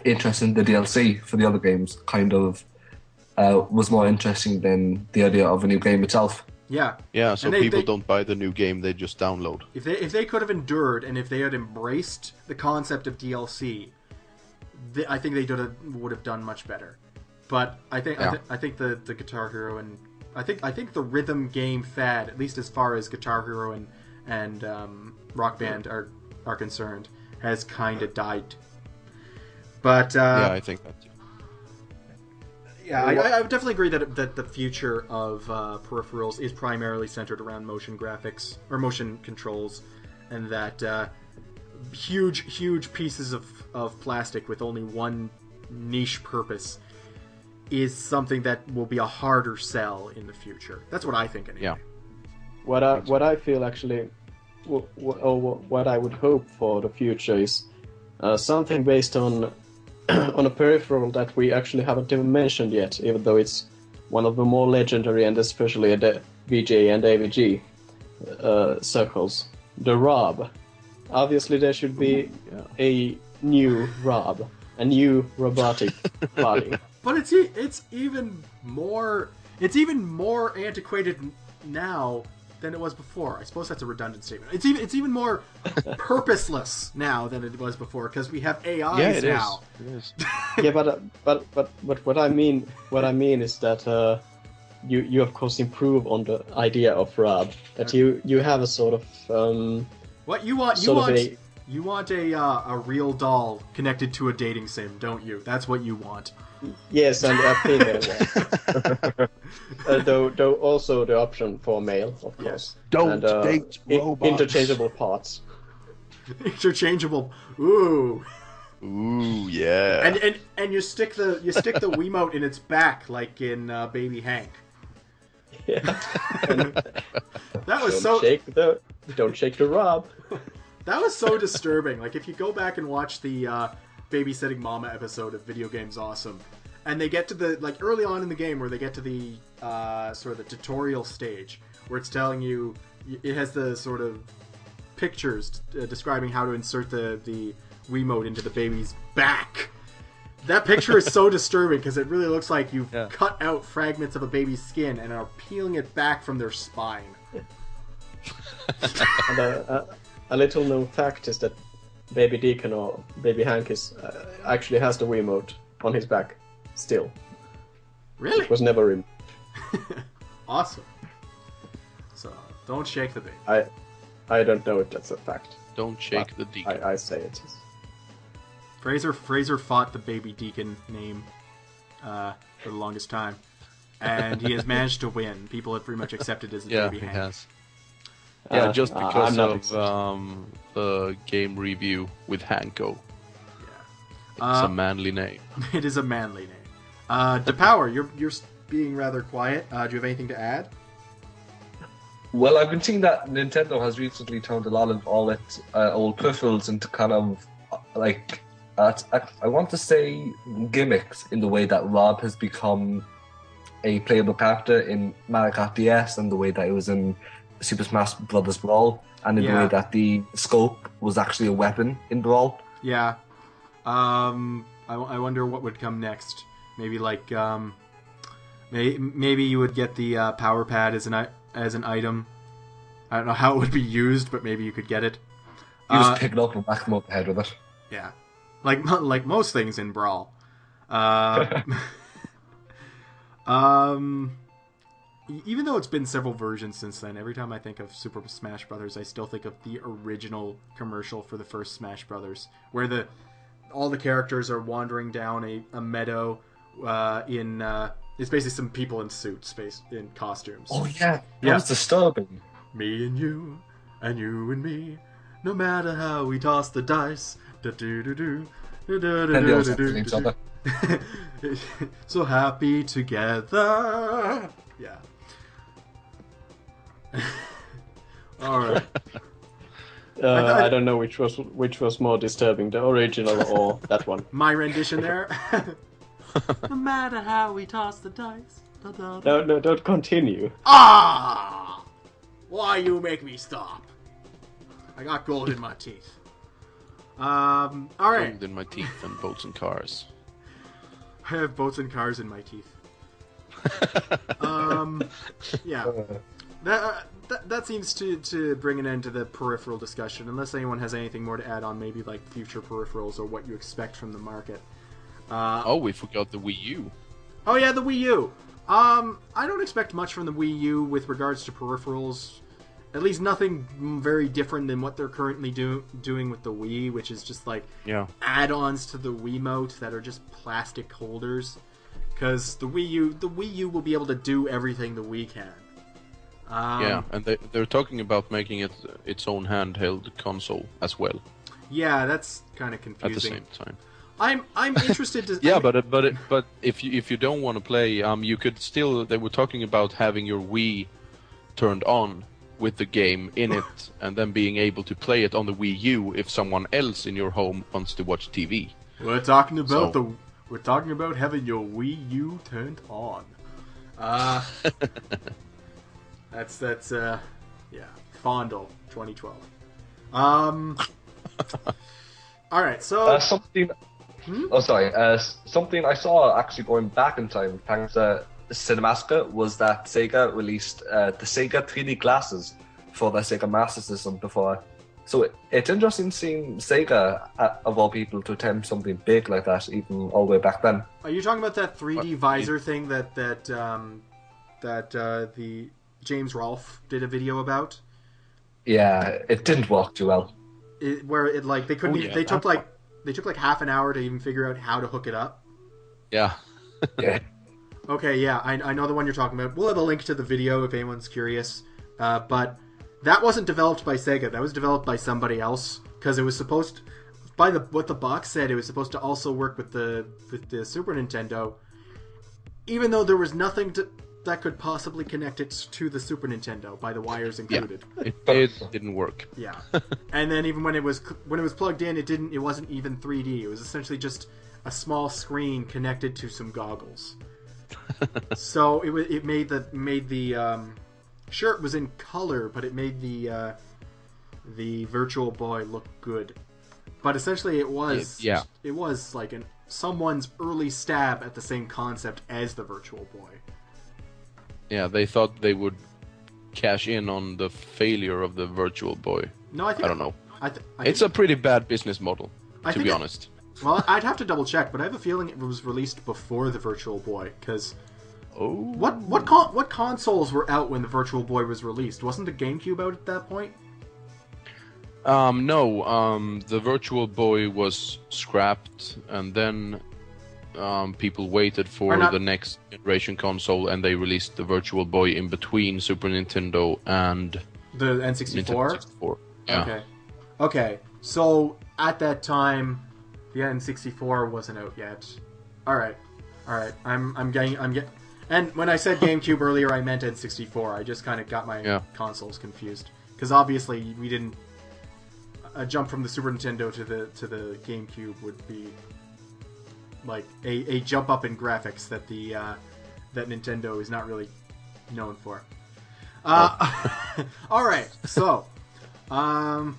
interest in the DLC for the other games. Kind of uh, was more interesting than the idea of a new game itself.
Yeah.
Yeah, so
they-
people
they-
don't buy the new game; they just download.
If they if they could have endured and if they had embraced the concept of DLC, th- I think they would have, would have done much better. But I think I, th- I think the, the Guitar Hero and I think I think the rhythm game fad, at least as far as Guitar Hero and and um, Rock Band are are concerned has kind of died. But uh,
yeah, I think that.
Yeah, I, I I would definitely agree that that the future of uh, peripherals is primarily centered around motion graphics or motion controls, and that uh, huge, huge pieces of, of plastic with only one niche purpose is something that will be a harder sell in the future. That's what I think. Anyway.
Yeah.
What I what I feel actually, wh- wh- or what I would hope for the future is uh, something based on on a peripheral that we actually haven't even mentioned yet, even though it's one of the more legendary and especially the VGA and AVG uh, circles, the ROB. Obviously, there should be
Yeah.
a new ROB, a new robotic body.
But it's e- it's even more it's even more antiquated now than it was before. I suppose that's a redundant statement. It's even it's even more purposeless now than it was before because we have AIs
Yeah, it is.
now.
It is.
yeah, but, uh, but but but what I mean what I mean is that uh, you you of course improve on the idea of Rob. That you you have a sort of um,
What you want? You want
a
you want a uh, a real doll connected to a dating sim, don't you? That's what you want.
Yes, and a female one. uh, though though also the option for male, of course.
Don't
and, uh,
date
i-
robots.
interchangeable parts.
Interchangeable. Ooh.
Ooh, yeah.
And and and you stick the you stick the Wiimote in its back like in uh, Baby Hank.
Yeah.
That was
don't
so
shake the don't shake the Rob.
that was so disturbing. Like if you go back and watch the uh, babysitting mama episode of Video Games Awesome, and they get to the like early on in the game where they get to the uh, sort of the tutorial stage where it's telling you it has the sort of pictures uh, describing how to insert the the Wiimote into the baby's back. That picture is so disturbing because it really looks like you've
Yeah.
cut out fragments of a baby's skin and are peeling it back from their spine.
And uh, a, a little known fact is that Baby Deacon or Baby Hank is uh, actually has the Wiimote on his back still.
Really?
It was never removed.
Awesome. So don't shake the baby.
I I don't know if that's a fact.
Don't shake the deacon.
I, I say it is.
Fraser Fraser fought the baby deacon name uh, for the longest time, and he has managed to win. People have pretty much accepted as the
yeah,
baby
he
Hank.
has. Yeah,
Uh,
just
uh,
because
I'm
of
excited.
um, the game review with Hanko. Yeah. It's
Uh,
a manly name.
It is a manly name. Uh, Dapower, you're you're being rather quiet. Uh, do you have anything to add?
Well, I've been seeing that Nintendo has recently turned a lot of all its uh, old peripherals into kind of uh, like uh, I, I want to say gimmicks in the way that Rob has become a playable character in Mario Kart DS and the way that it was in Super Smash Brothers Brawl and in the
Yeah.
way that the scope was actually a weapon in Brawl.
Yeah. Um, I, I wonder what would come next. Maybe like um, may, maybe you would get the uh, power pad as an as an item. I don't know how it would be used, but maybe you could get it.
You
Uh,
just pick it up and whack them up the head with it.
Yeah, like like most things in Brawl. Uh, um, even though it's been several versions since then, every time I think of Super Smash Brothers, I still think of the original commercial for the first Smash Brothers, where the all the characters are wandering down a, a meadow uh, in uh, it's basically some people in suits, space in costumes.
Oh yeah, that
Yeah.
was disturbing.
Me and you, and you and me, no matter how we toss the dice. Da-do-do-do, da-do-do-do,
And they all talk
da-do-do-do.
each other.
so happy together. Yeah. All right.
Uh,
thought-
I don't know which was which was more disturbing, the original or that one.
My rendition there. no matter how we toss the dice. Da-da-da.
No, no, don't continue.
Ah! Why you make me stop? I got gold in my teeth. Um. All right.
Gold in my teeth and boats and cars.
I have boats and cars in my teeth. um, yeah, that, uh, that that seems to to bring an end to the peripheral discussion. Unless anyone has anything more to add on, maybe like future peripherals or what you expect from the market. Uh,
Oh, we forgot the Wii U.
oh yeah, the Wii U. Um, I don't expect much from the Wii U with regards to peripherals. at least nothing very different than what they're currently do- doing with the Wii, which is just like
Yeah.
add-ons to the Wiimote that are just plastic holders. Because the Wii U, the Wii U will be able to do everything the Wii can. Um,
yeah, and they they're talking about making it its own handheld console as well
yeah, that's kind of confusing.
at the same time.
I'm I'm interested to.
Yeah,
I mean,
but but it, but if you if you don't want to play, um, you could still. They were talking about having your Wii turned on with the game in it, and then being able to play it on the Wii U if someone else in your home wants to watch TV.
we're talking about
So-
the we're talking about having your Wii U turned on. Uh, that's that's uh, yeah, Fondell 2012. Um. all right, so
Uh, something. Oh, sorry. Uh, something I saw actually going back in time, thanks to Cinematica, was that Sega released uh, the Sega 3D glasses for the Sega Master System before. So it, it's interesting seeing Sega, uh, of all people, to attempt something big like that, even all the way back then.
Are you talking about that 3D
What?
visor thing that that um, that uh, the James Rolfe did a video about?
Yeah, it didn't work too well.
It, where it like they couldn't.
Oh, yeah,
they took like they took like half an hour to even figure out how to hook it up.
Yeah,
Yeah.
Okay, yeah, I, I know the one you're talking about. We'll have a link to the video if anyone's curious. Uh, but that wasn't developed by Sega. That was developed by somebody else because it was supposed, by the what the box said, it was supposed to also work with the with the Super Nintendo. Even though there was nothing to, that could possibly connect it to the Super Nintendo by the wires
yeah.
included.
It, it didn't work.
Yeah. and then even when it was when it was plugged in, it didn't. It wasn't even 3D. It was essentially just a small screen connected to some goggles. so it wa- it made the made the um, sure it was in color, but it made the uh, the Virtual Boy look good. But essentially, it was
Yeah.
it was like an someone's early stab at the same concept as the Virtual Boy.
Yeah, they thought they would cash in on the failure of the Virtual Boy.
No, I think
I don't know.
I th- I
It's a pretty bad business model,
I
to be honest.
Well, I'd have to double check, but I have a feeling it was released before the Virtual Boy. Because
Oh,
what what con- what consoles were out when the Virtual Boy was released? Wasn't the GameCube out at that point?
Um, no, um, the Virtual Boy was scrapped, and then um, people waited for
not-
the next generation console, and they released the Virtual Boy in between Super Nintendo and
The N64.
64. Yeah.
Okay. Okay. So at that time, the N64 wasn't out yet. All right. All right. I'm I'm getting I'm get. And when I said GameCube earlier, I meant N64. I just kind of got my
Yeah.
consoles confused because obviously we didn't. A jump from the Super Nintendo to the to the GameCube would be like a, a jump up in graphics that the uh, that Nintendo is not really known for. Uh, all right, so um,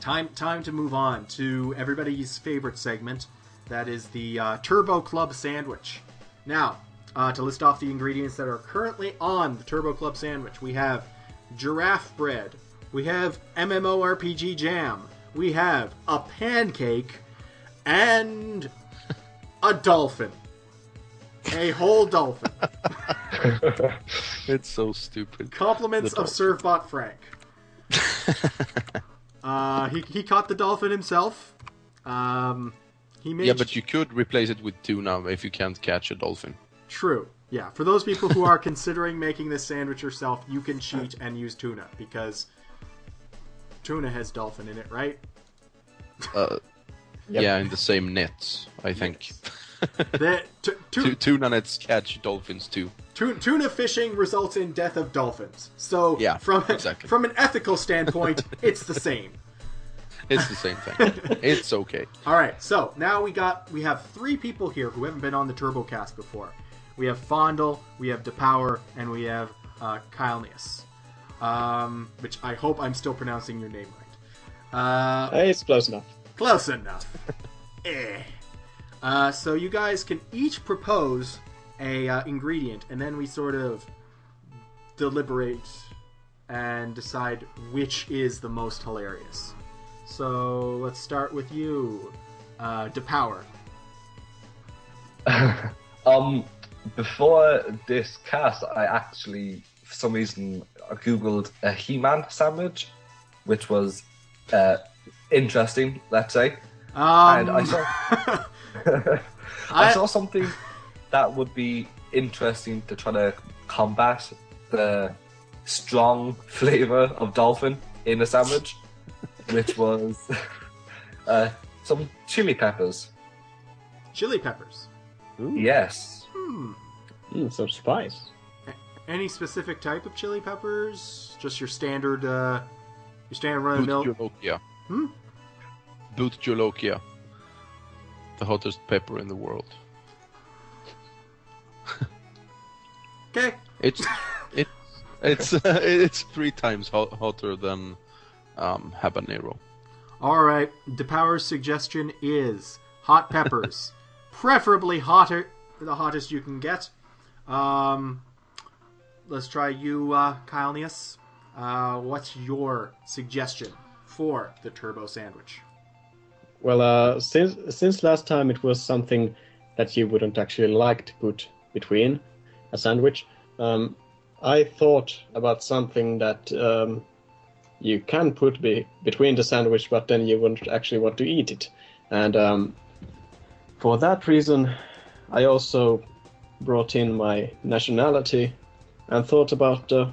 time time to move on to everybody's favorite segment. That is the uh, Turbo Club sandwich. Now, uh, to list off the ingredients that are currently on the Turbo Club sandwich, we have giraffe bread, we have MMORPG jam, we have a pancake, and a dolphin. A whole dolphin.
It's so stupid.
Compliments of Surfbot Frank. uh, he, he caught the dolphin himself. Um, he made
Yeah, but you could replace it with tuna if you can't catch a dolphin.
true. Yeah, for those people who are considering making this sandwich yourself, you can cheat and use tuna because tuna has dolphin in it, right?
Uh,
Yep.
Yeah, in the same nets, I think.
The, t- tu-
Tu- tuna nets catch dolphins too.
tu- tuna fishing results in death of dolphins. So
Yeah,
from
exactly.
from an ethical standpoint, it's the same.
It's the same thing. it's okay.
All right, so now we got we have three people here who haven't been on the TurboCast before. We have Fondell, we have Dapower, and we have uh, Caelnias. Um, which I hope I'm still pronouncing your name right. Uh,
Hey, it's close enough.
close enough. eh. Uh, so you guys can each propose a uh, ingredient, and then we sort of deliberate and decide which is the most hilarious. So let's start with you, uh, Dapower.
um, before this cast, I actually, for some reason, googled a He-Man sandwich, which was uh, interesting, let's say.
Um,
And I saw I
I-
saw something that would be interesting to try to combat the strong flavor of dolphin in a sandwich, which was uh, some chili peppers.
chili peppers.
Yes.
Hmm.
Mm, some spice.
Any specific type of chili peppers? Just your standard, uh, your standard run of the mill.
Bhut jolokia.
Hmm?
Bhut jolokia. The hottest pepper in the world.
Okay.
It's it it's uh, it's three times hot, hotter than um, habanero.
All right. Dapower's suggestion is hot peppers, preferably hotter, the hottest you can get. Um, let's try you, uh, Caelnias. Uh, what's your suggestion for the turbo sandwich?
Well, uh, since since last time it was something that you wouldn't actually like to put between a sandwich, um, I thought about something that um, you can put be- between the sandwich, but then you wouldn't actually want to eat it. And um, for that reason, I also brought in my nationality and thought about the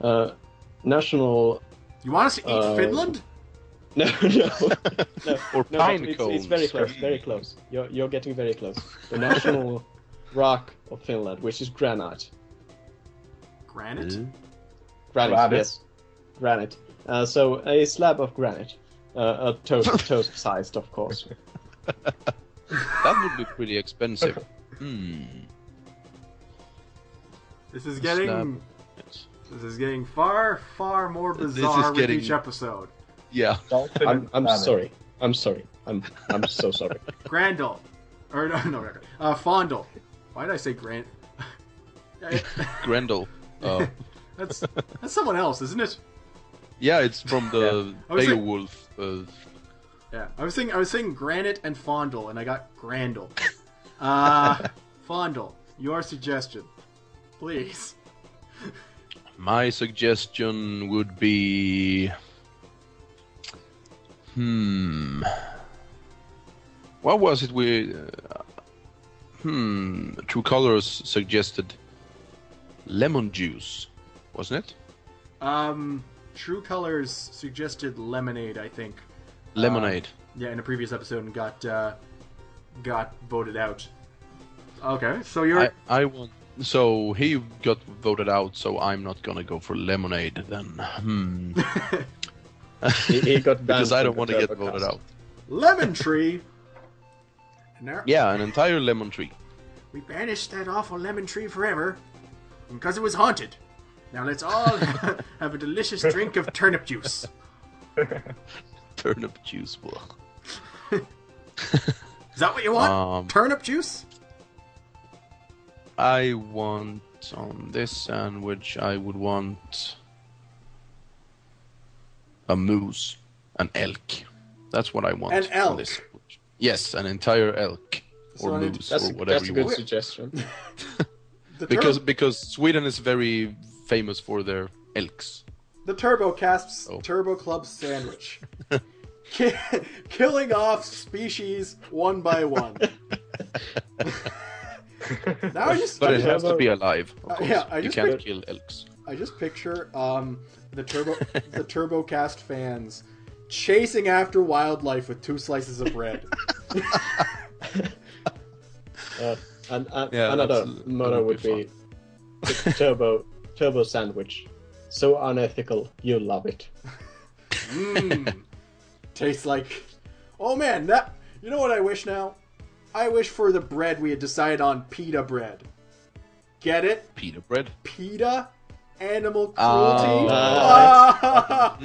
uh, national
You want us to eat
Uh,
Finland?
No, no, no,
Or
no,
pine
it's,
cones.
it's very close, very close. You're, you're getting very close. The national rock of Finland, which is granite.
Granite?
Granite,
Granite.
yes. Granite. Uh, so a slab of granite. Uh, a toast, toast sized, of course.
That would be pretty expensive. Hmm.
This is getting
Snap.
This is getting far, far more
This is
bizarre with
getting-
each episode.
Yeah.
Dolphin
I'm, I'm sorry. I'm sorry. I'm, I'm so sorry.
Grandel, or no, no, no, uh, Fondell. Why did I say Grant?
Grendel. Uh,
that's that's someone else, isn't it?
yeah, it's from the
I was like-
Beowulf. Uh,
Yeah, I was saying I was saying Granite and Fondell, and I got Grandel. Uh, Fondell, your suggestion, please.
my suggestion would be. Hmm. What was it we. Uh, hmm. True Colors suggested lemon juice, wasn't it?
Um, True Colors suggested lemonade, I think.
Lemonade.
Yeah, in a previous episode, and got uh, got voted out. Okay, so you're
I, I want. So he got voted out, so I'm not gonna go for lemonade then. Hmm.
He, he got banned
because I don't want to get
Turbocast.
voted out.
Lemon Tree. There,
Yeah, an entire lemon tree.
we banished that awful lemon tree forever because it was haunted. Now let's all have a delicious drink of turnip juice.
Turnip juice. Blah.
Is that what you want?
Um,
turnip juice?
I want on this sandwich. I would want a moose, an elk. That's what I want.
An elk?
this. Yes, an entire elk or
an-
moose
That's,
or
a,
whatever
that's a
you
good
want.
suggestion.
Because
tur-
because Sweden is very famous for their elks.
the Turbo Cast's
Oh.
Turbo Club sandwich. Killing off species one by one. now I just
But
I
it has to be alive. Of
Uh,
course.
yeah, I
you
just
can't
picked-
kill elks.
I just picture um, the Turbo the Turbo Cast fans chasing after wildlife with two slices of bread.
Uh, and uh,
Yeah,
another motto
would
would
be
be, turbo turbo sandwich. So unethical, you love it.
Mmm. Tastes like. Oh man, that. You know what I wish now? I wish for the bread we had decided on pita bread. Get it?
Pita bread.
PETA? Animal
Oh.
cruelty? Ah.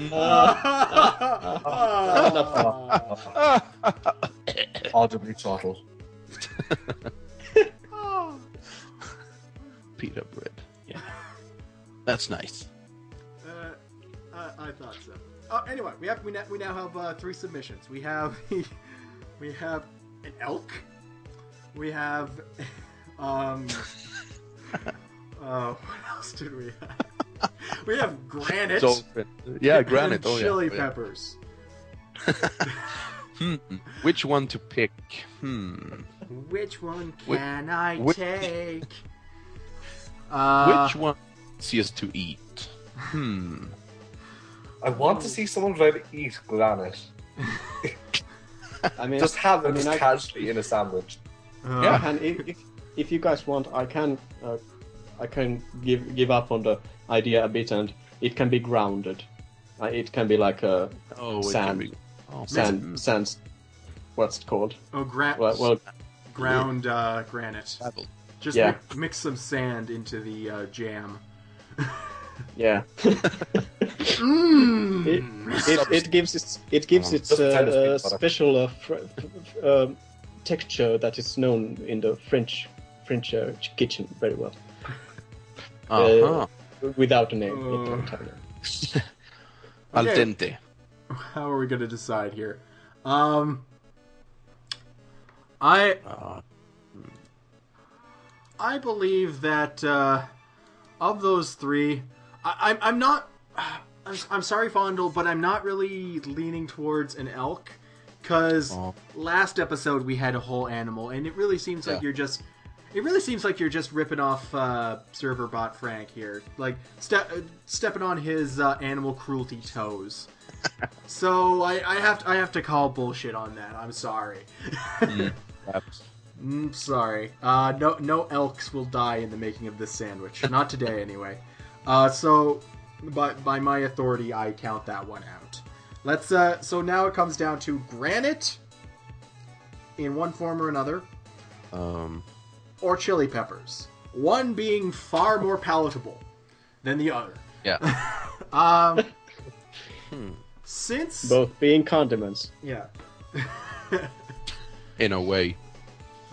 Audibly throttle.
Pita bread. Yeah. That's nice.
Uh, I, I thought so. Uh, anyway, we have we now, we now have uh, three submissions. We have we have an elk. We have um. Uh, what else did we have? we have granite.
So, yeah,
and
granite. Oh,
chili
Oh, yeah.
peppers.
Hmm. Which one to pick? Hmm.
Which one
Which-
can I
which-
take? Uh,
Which one is easiest to eat? Hmm.
I want to see someone try to eat granite.
I mean,
Just have
I
it
mean,
just
I-
casually in a sandwich.
uh,
Yeah.
And if, if, if you guys want, I can uh, I can give give up on the idea a bit, and it can be grounded. Uh, it can be like a
Oh,
Sand.
be. Oh,
sand
hmm.
sand. What's it called?
Oh, gra-
Well, well
ground uh, granite.
Gravel.
Just
Yeah.
mi- mix some sand into the uh, jam.
yeah.
Mmm.
It, it, it gives its it gives
Oh.
its uh, uh, special uh, fr- f- um texture that is known in the French French uh, kitchen very well.
Uh-huh.
Without a name,
Uh.
it can tell you.
Al dente.
How are we going to decide here? Um, I
Uh,
I believe that uh, of those three, I, I'm I'm not. I'm, I'm sorry, Fondell, but I'm not really leaning towards an elk, because
Oh.
last episode we had a whole animal, and it really seems like you're just. It really seems like you're just ripping off uh, server bot Frank here, like ste- uh, stepping on his uh, animal cruelty toes. so I, I have to, I have to call bullshit on that. I'm sorry.
perhaps.
Mm, sorry. Uh, no, no elks will die in the making of this sandwich. Not today, anyway. Uh, so, by by my authority, I count that one out. Let's. Uh, so now it comes down to granite, in one form or another,
Um,
or chili peppers. One being far more palatable than the other.
yeah.
Um.
Hmm.
Since
Both being condiments.
yeah.
In a way.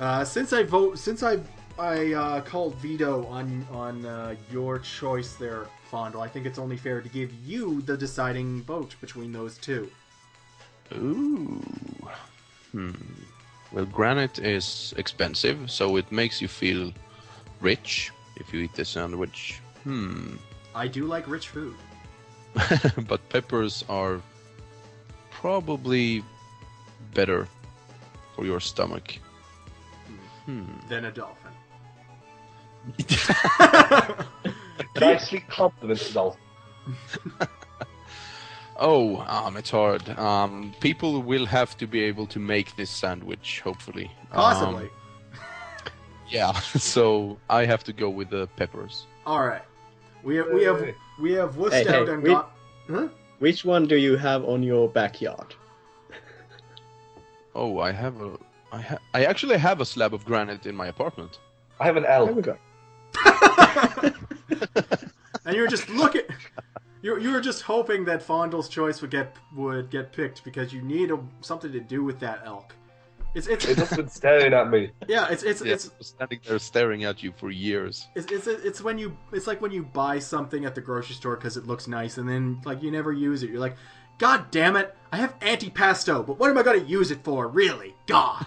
Uh, since I vote, since I I uh, called veto on on uh, your choice there, Fondell, I think it's only fair to give you the deciding vote between those two.
Ooh. Hmm. Well, granite is expensive, so it makes you feel rich if you eat the sandwich. Hmm.
I do like rich food.
but peppers are probably better for your stomach. Hmm.
than a dolphin.
Can I Nicely complimented all.
Oh, um, it's hard. Um, people will have to be able to make this sandwich, hopefully.
Possibly.
Um, yeah, so I have to go with the peppers.
All right. We have we have we have wussed
Hey, hey,
and
we-
got. Huh?
Which one do you have on your backyard?
Oh, I have a. I, ha- I actually have a slab of granite in my apartment.
I have an
There we
L.
go.
and you're just looking. You, you were just hoping that Fondell's choice would get would get picked because you need a, something to do with that elk. It's it's
It just been staring at me.
yeah it's it's
Yeah,
it's
standing there staring at you for years.
It's, it's it's when you it's like when you buy something at the grocery store because it looks nice and then like you never use it. You're like, God damn it! I have antipasto, but what am I going to use it for? Really? God.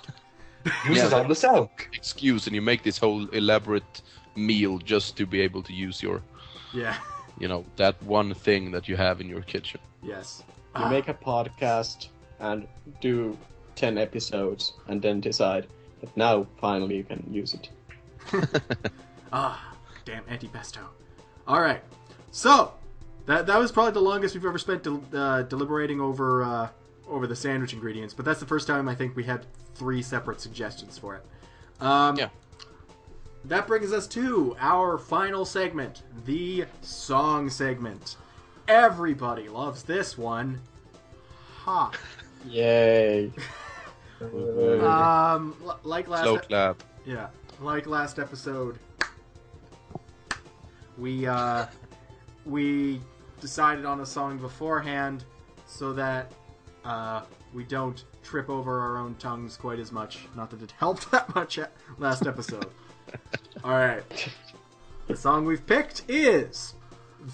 Use
Yeah,
it on the cell.
Excuse, and you make this whole elaborate meal just to be able to use your,
Yeah.
You know, that one thing that you have in your kitchen.
Yes.
You make a podcast and do 10 episodes and then decide that now finally you can use it.
Ah, damn antipasto. All right. So that that was probably the longest we've ever spent del- uh, deliberating over uh, over the sandwich ingredients, but that's the first time I think we had three separate suggestions for it. Um,
Yeah.
That brings us to our final segment, the song segment. Everybody loves this one. Ha.
Yay!
Um, l- like last
Slow
ep-
clap.
yeah, like last episode, we uh, we decided on a song beforehand so that uh, we don't trip over our own tongues quite as much. Not that it helped that much last episode. All right, the song we've picked is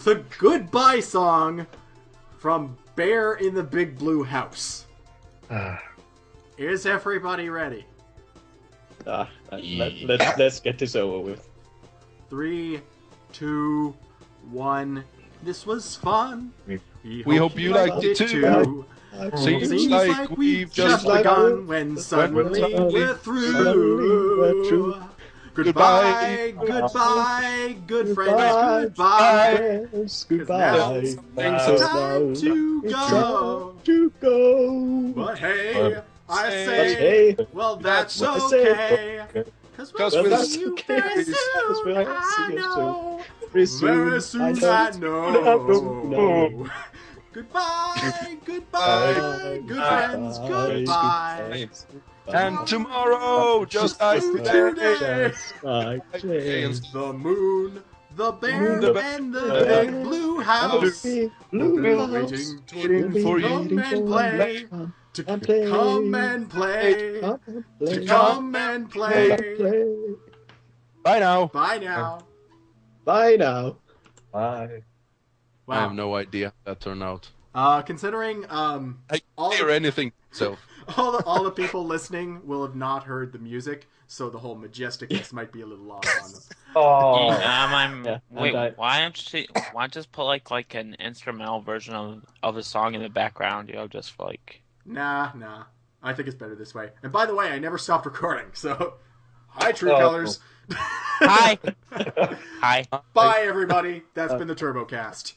the Goodbye song from Bear in the Big Blue House. Is everybody ready?
Ah, let, let, let's, let's get this over with.
Three, two, one, This was fun.
We-
We hope you liked it too. Seems,
Seems
like,
like
we've
we've
just
just begun when suddenly
suddenly-
we're
suddenly we're
through.
Through.
Goodbye, goodbye, good friends, goodbye.
Yes,
now
goodbye.
It's
Now-
time to go.
time to go.
But hey, I say,
hey,
well, that's
what say.
okay. Cause we'll see you
okay.
very
Because
soon.
we'll
I
you
know.
very
Very
soon. I
soon
know.
I
know.
know. Goodbye, goodbye,
Bye.
good
Bye.
friends,
Goodbye.
Goodbye.
And tomorrow, just like
Today.
today.
Bye.
The moon, the bear,
The
and the
bear.
big blue house.
Blue
Been
house.
waiting
Waiting
to
for you.
come and play. To
and play.
come and play.
Come and play.
To come and play.
Play.
Bye now.
Bye now.
Bye now.
Bye. Wow.
I have no idea how that turned out.
Uh, considering um,
I
all
hear
the,
anything myself.
All the all the people listening will have not heard the music, so the whole majesticness might be a little off on them.
Oh,
Yeah, um, I'm.
Yeah,
wait,
and I-
why don't you? Why not just put like like an instrumental version of of a song in the background? You know, just for like.
Nah, nah. I think it's better this way. And by the way, I never stopped recording, so hi, True
Oh.
Colors.
Hi. Hi.
Bye, everybody. That's been the TurboCast.